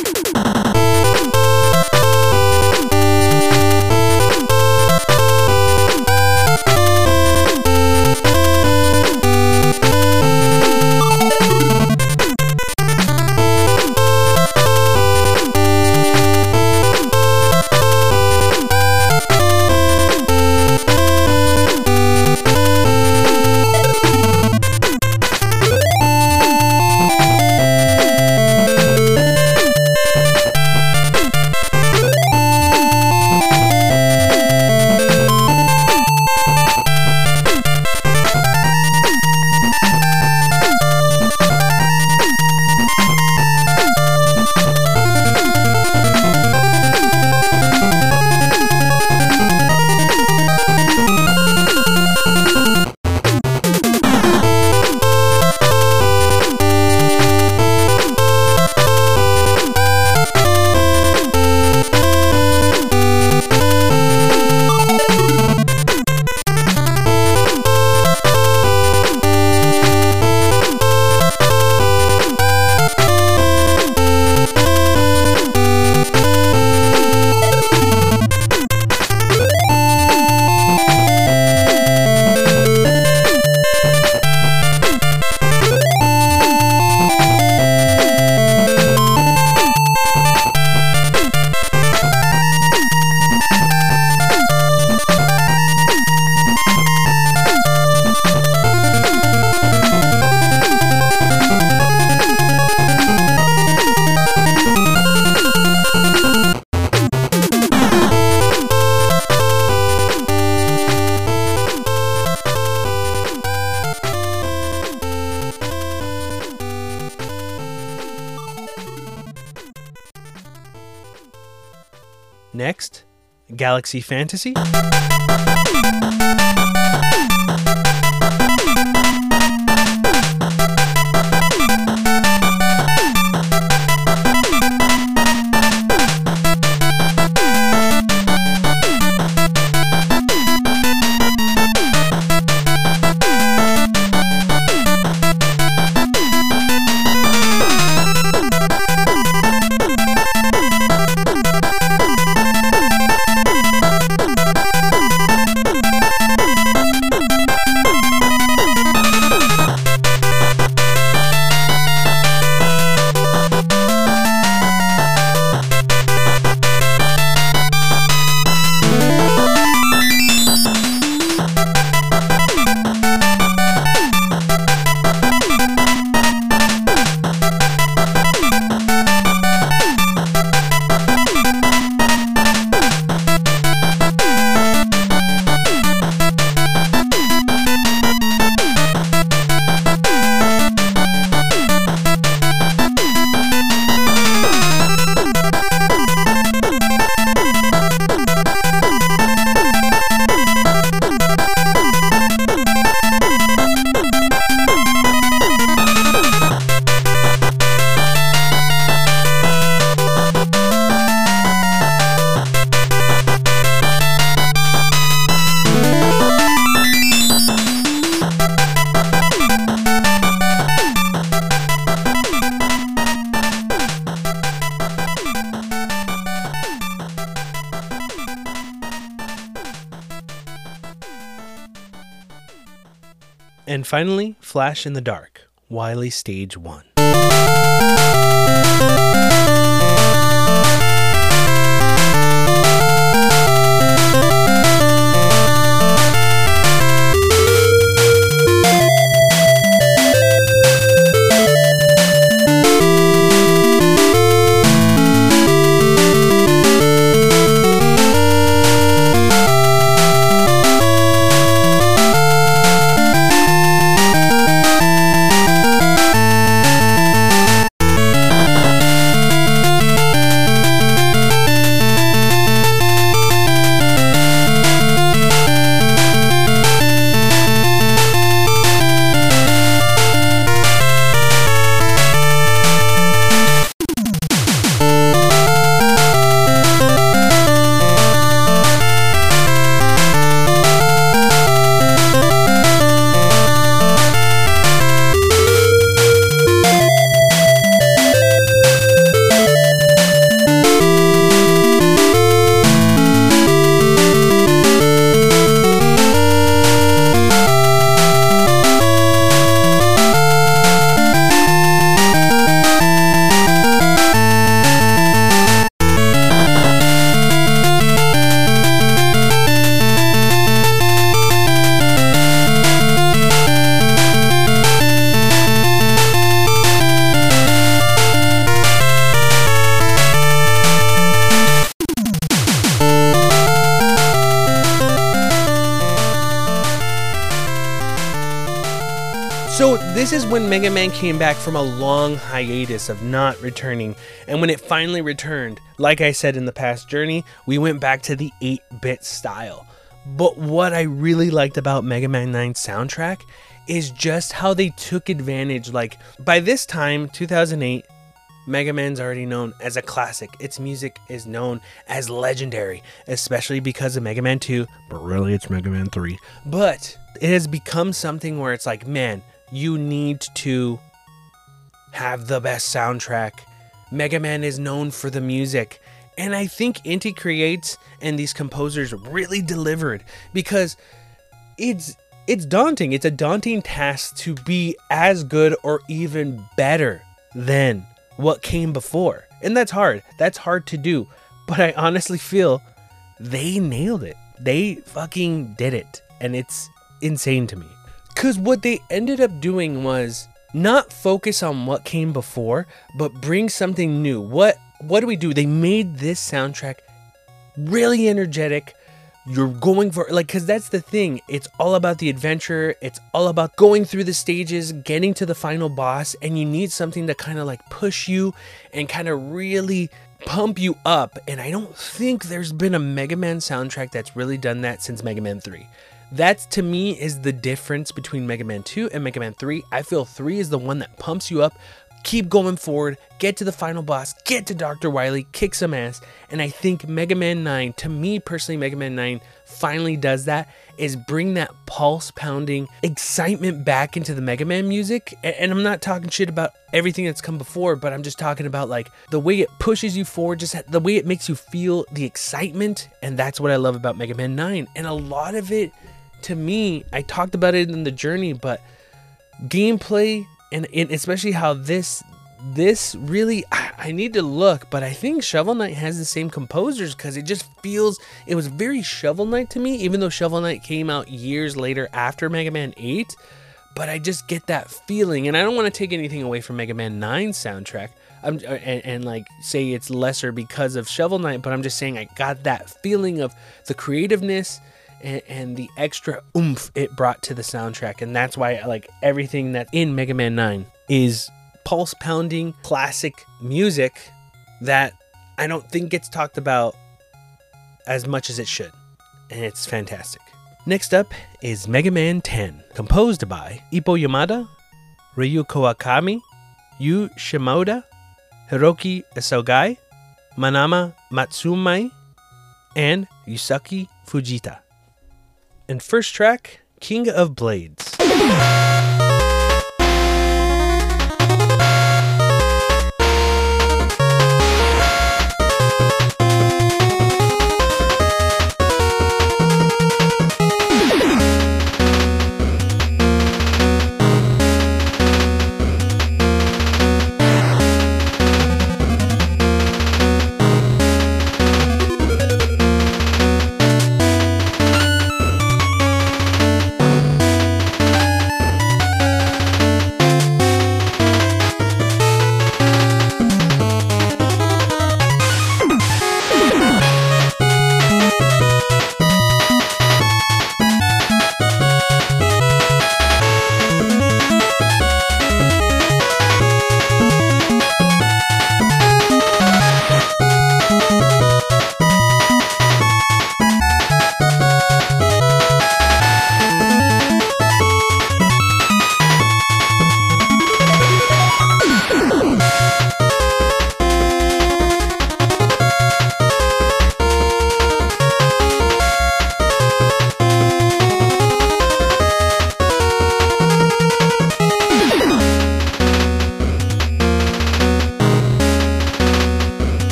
Galaxy Fantasy. Finally, Flash in the Dark, Wily Stage 1. Mega Man came back from a long hiatus of not returning, and when it finally returned, like I said in the past journey, we went back to the 8-bit style. But what I really liked about Mega Man 9 soundtrack is just how they took advantage like by this time 2008 Mega Man's already known as a classic. Its music is known as legendary, especially because of Mega Man 2, but really it's Mega Man 3. But it has become something where it's like, man, you need to have the best soundtrack. Mega Man is known for the music. And I think Inti Creates and these composers really delivered because it's it's daunting. It's a daunting task to be as good or even better than what came before. And that's hard. That's hard to do. But I honestly feel they nailed it. They fucking did it. And it's insane to me. Because what they ended up doing was not focus on what came before, but bring something new. What what do we do? They made this soundtrack really energetic. You're going for like cuz that's the thing. It's all about the adventure. It's all about going through the stages, getting to the final boss and you need something to kind of like push you and kind of really pump you up. And I don't think there's been a Mega Man soundtrack that's really done that since Mega Man 3. That to me is the difference between Mega Man 2 and Mega Man 3. I feel 3 is the one that pumps you up, keep going forward, get to the final boss, get to Dr. Wily, kick some ass. And I think Mega Man 9, to me personally, Mega Man 9 finally does that is bring that pulse pounding excitement back into the Mega Man music. And I'm not talking shit about everything that's come before, but I'm just talking about like the way it pushes you forward, just the way it makes you feel the excitement. And that's what I love about Mega Man 9. And a lot of it, to me, I talked about it in the journey, but gameplay and, and especially how this this really I, I need to look but i think shovel knight has the same composers because it just feels it was very shovel knight to me even though shovel knight came out years later after mega man 8 but i just get that feeling and i don't want to take anything away from mega man 9 soundtrack. I'm, uh, and, and like say it's lesser because of shovel knight but i'm just saying i got that feeling of the creativeness and, and the extra oomph it brought to the soundtrack. And that's why like everything that in mega man 9 is pulse pounding classic music that i don't think gets talked about as much as it should. And it's fantastic. Next up is mega man 10 composed by ippo yamada ryu kawakami yu shimoda hiroki isogai Manami Matsumae and Yasuaki Fujita and first track, King of Blades.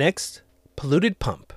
Next, Polluted Pump.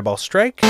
Fireball Strike.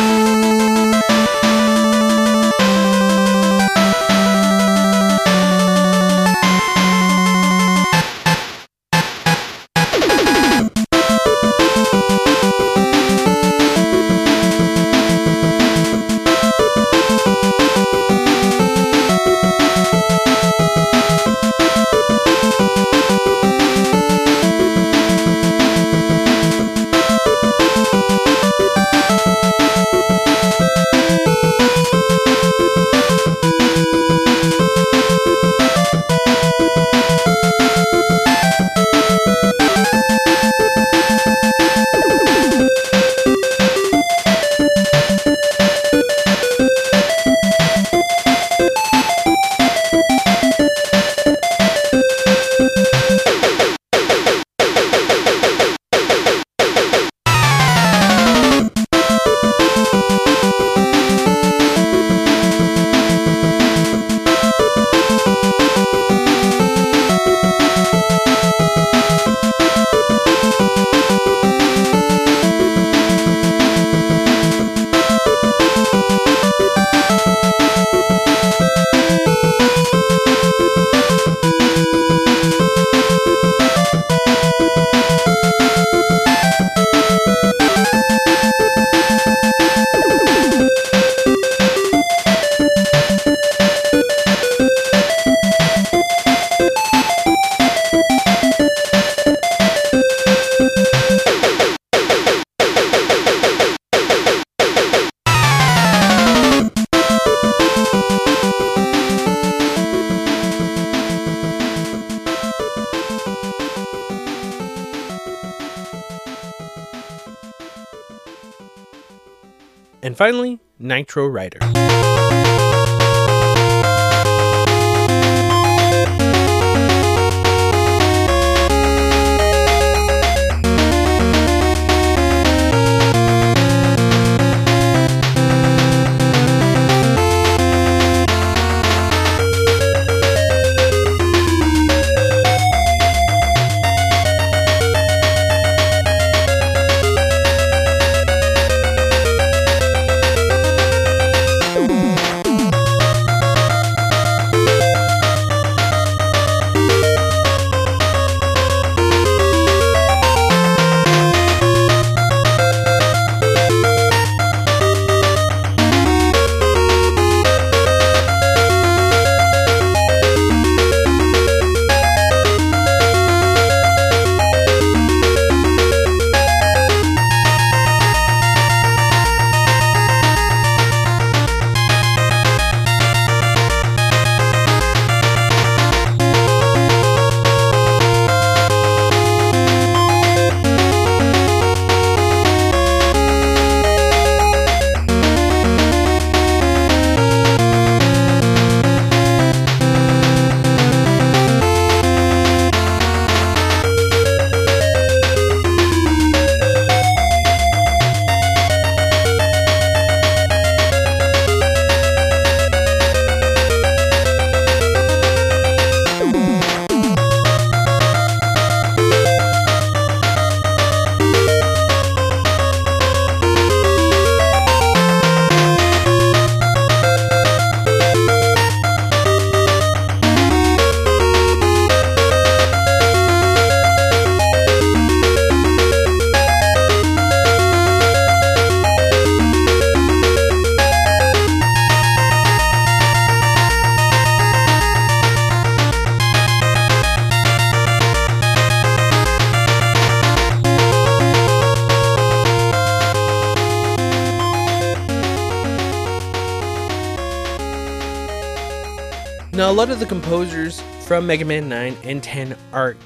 Lot of the composers from Mega Man 9 and 10 are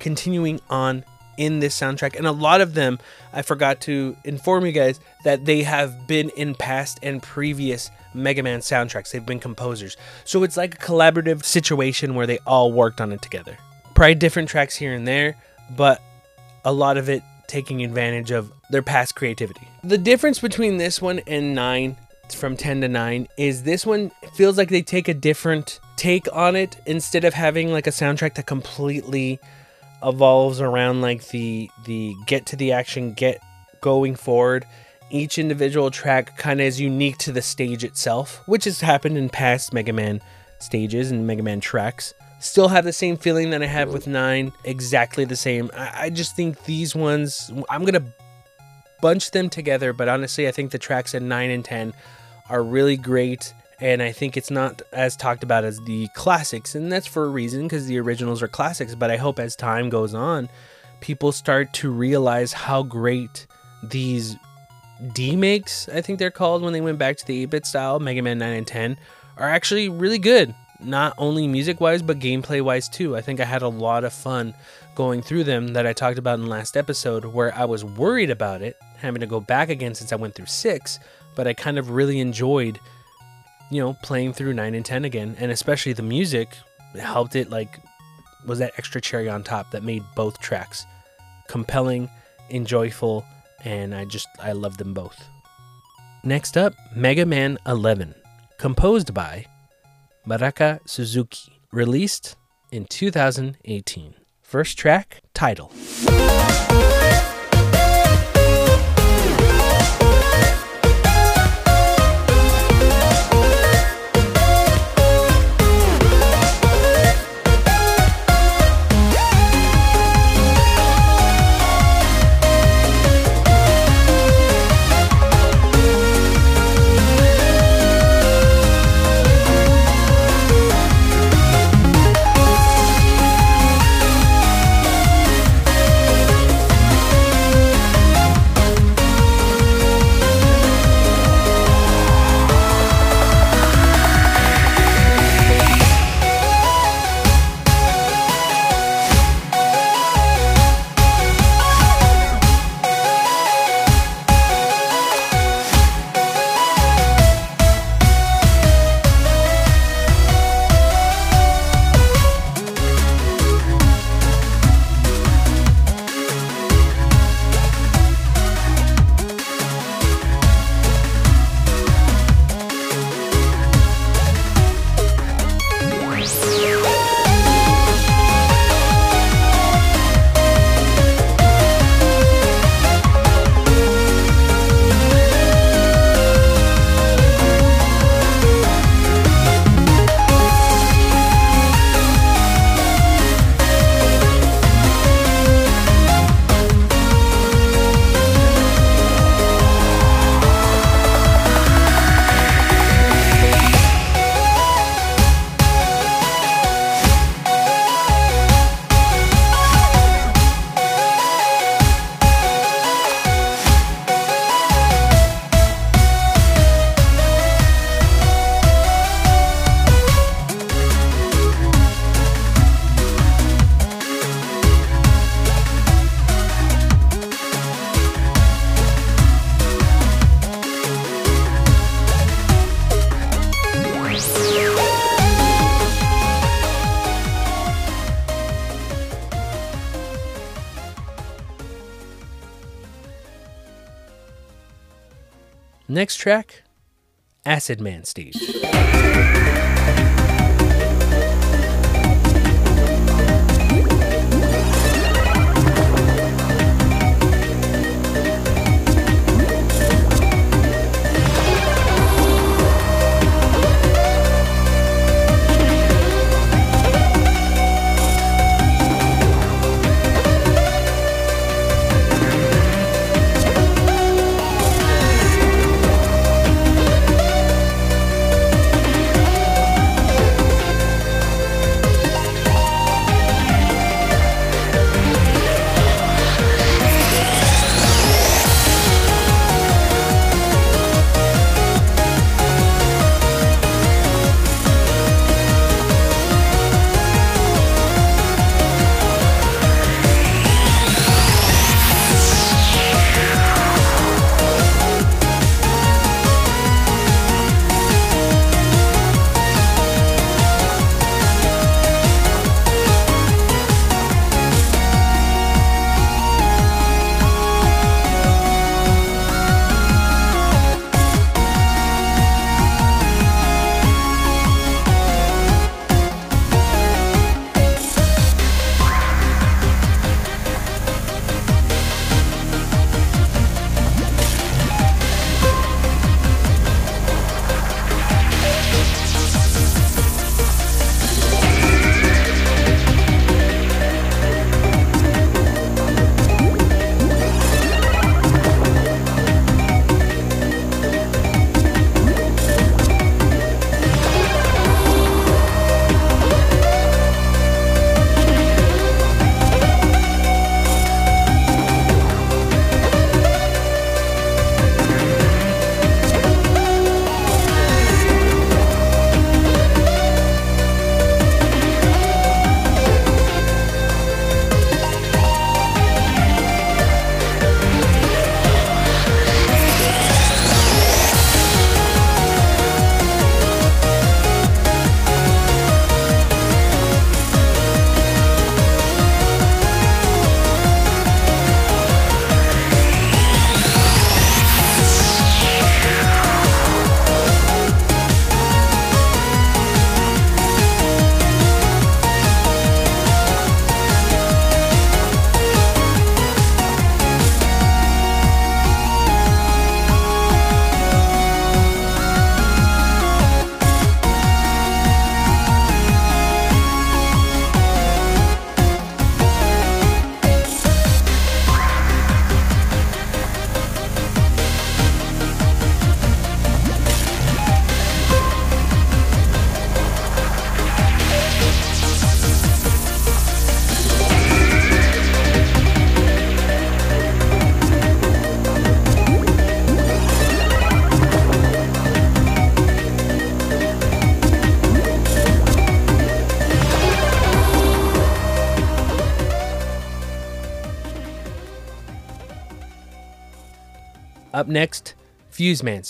continuing on in this soundtrack, and a lot of them, I forgot to inform you guys that they have been in past and previous Mega Man soundtracks. They've been composers. So it's like a collaborative situation where they all worked on it together. Probably different tracks here and there, but a lot of it taking advantage of their past creativity. The difference between this one and 9 from 10 to 9 is this one feels like they take a different take on it instead of having like a soundtrack that completely evolves around like the the get to the action get going forward. Each individual track kind of is unique to the stage itself which has happened in past mega man stages and mega man tracks. Still have the same feeling that i have with 9 exactly the same. I, I just think these ones i'm gonna bunch them together but honestly i think the tracks in 9 and 10 are really great and I think it's not as talked about as the classics, and that's for a reason because the originals are classics. But I hope as time goes on, people start to realize how great these D-makes, I think they're called when they went back to the 8 bit style, Mega Man 9 and 10, are actually really good. Not only music wise, but gameplay wise too. I think I had a lot of fun going through them that I talked about in last episode, where I was worried about it, having to go back again since I went through 6, but I kind of really enjoyed you know, playing through 9 and 10 again, and especially the music helped it like was that extra cherry on top that made both tracks compelling, enjoyable, and I just I love them both. Next up, Mega Man 11, composed by Marika Suzuki, released in 2018. First track, title. Next track, Acid Man Stage. Next, Fuse Man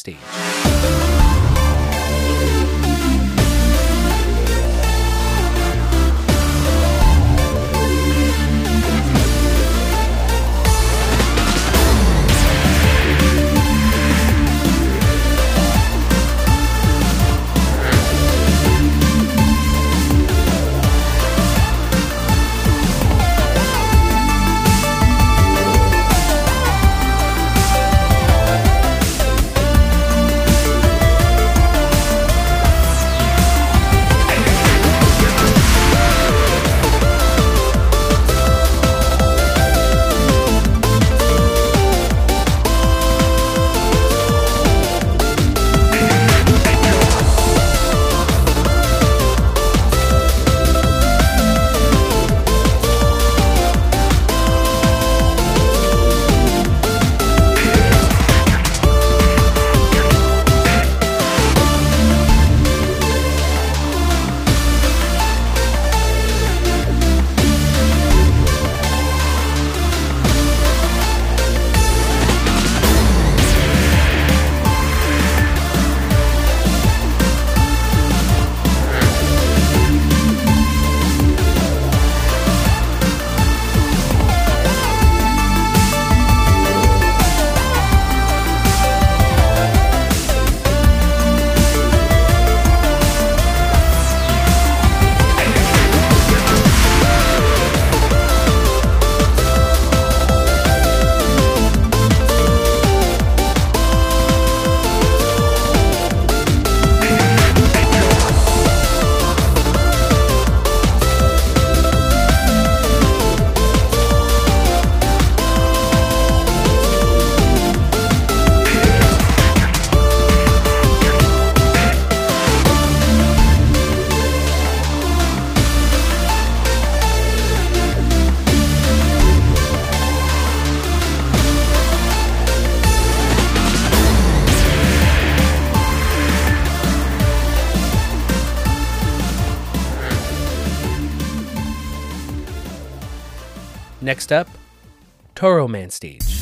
Next up, Toro Man Stage.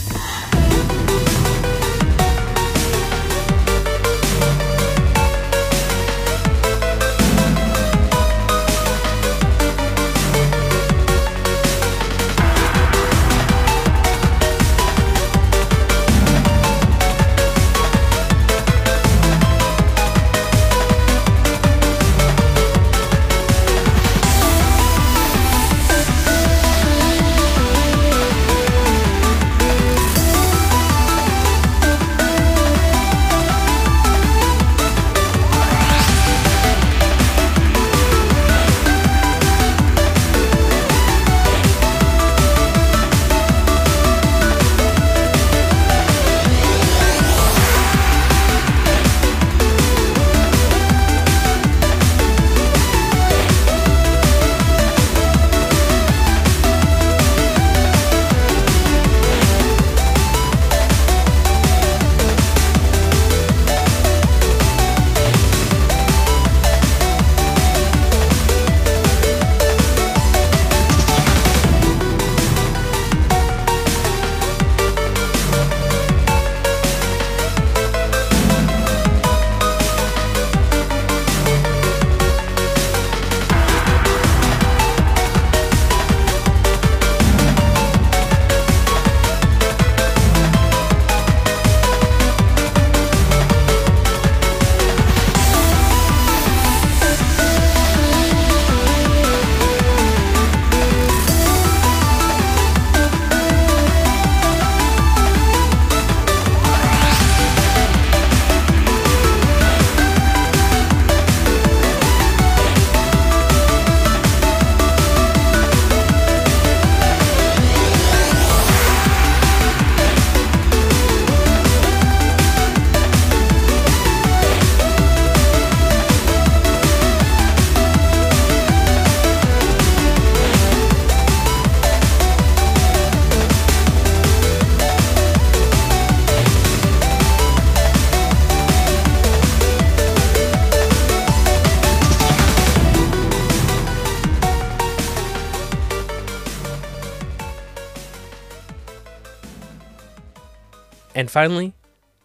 finally,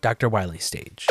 Dr. Wily stage.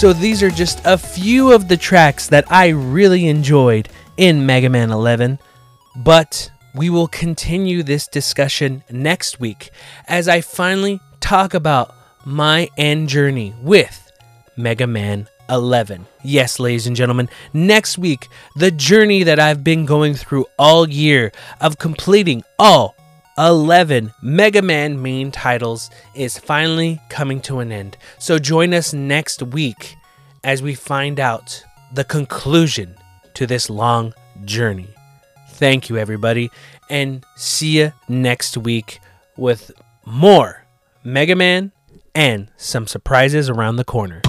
So these are just a few of the tracks that I really enjoyed in Mega Man 11. But we will continue this discussion next week as I finally talk about my end journey with Mega Man 11. Yes, ladies and gentlemen, next week, the journey that I've been going through all year of completing all 11 Mega Man main titles is finally coming to an end. So join us next week as we find out the conclusion to this long journey. Thank you, everybody, and see you next week with more Mega Man and some surprises around the corner.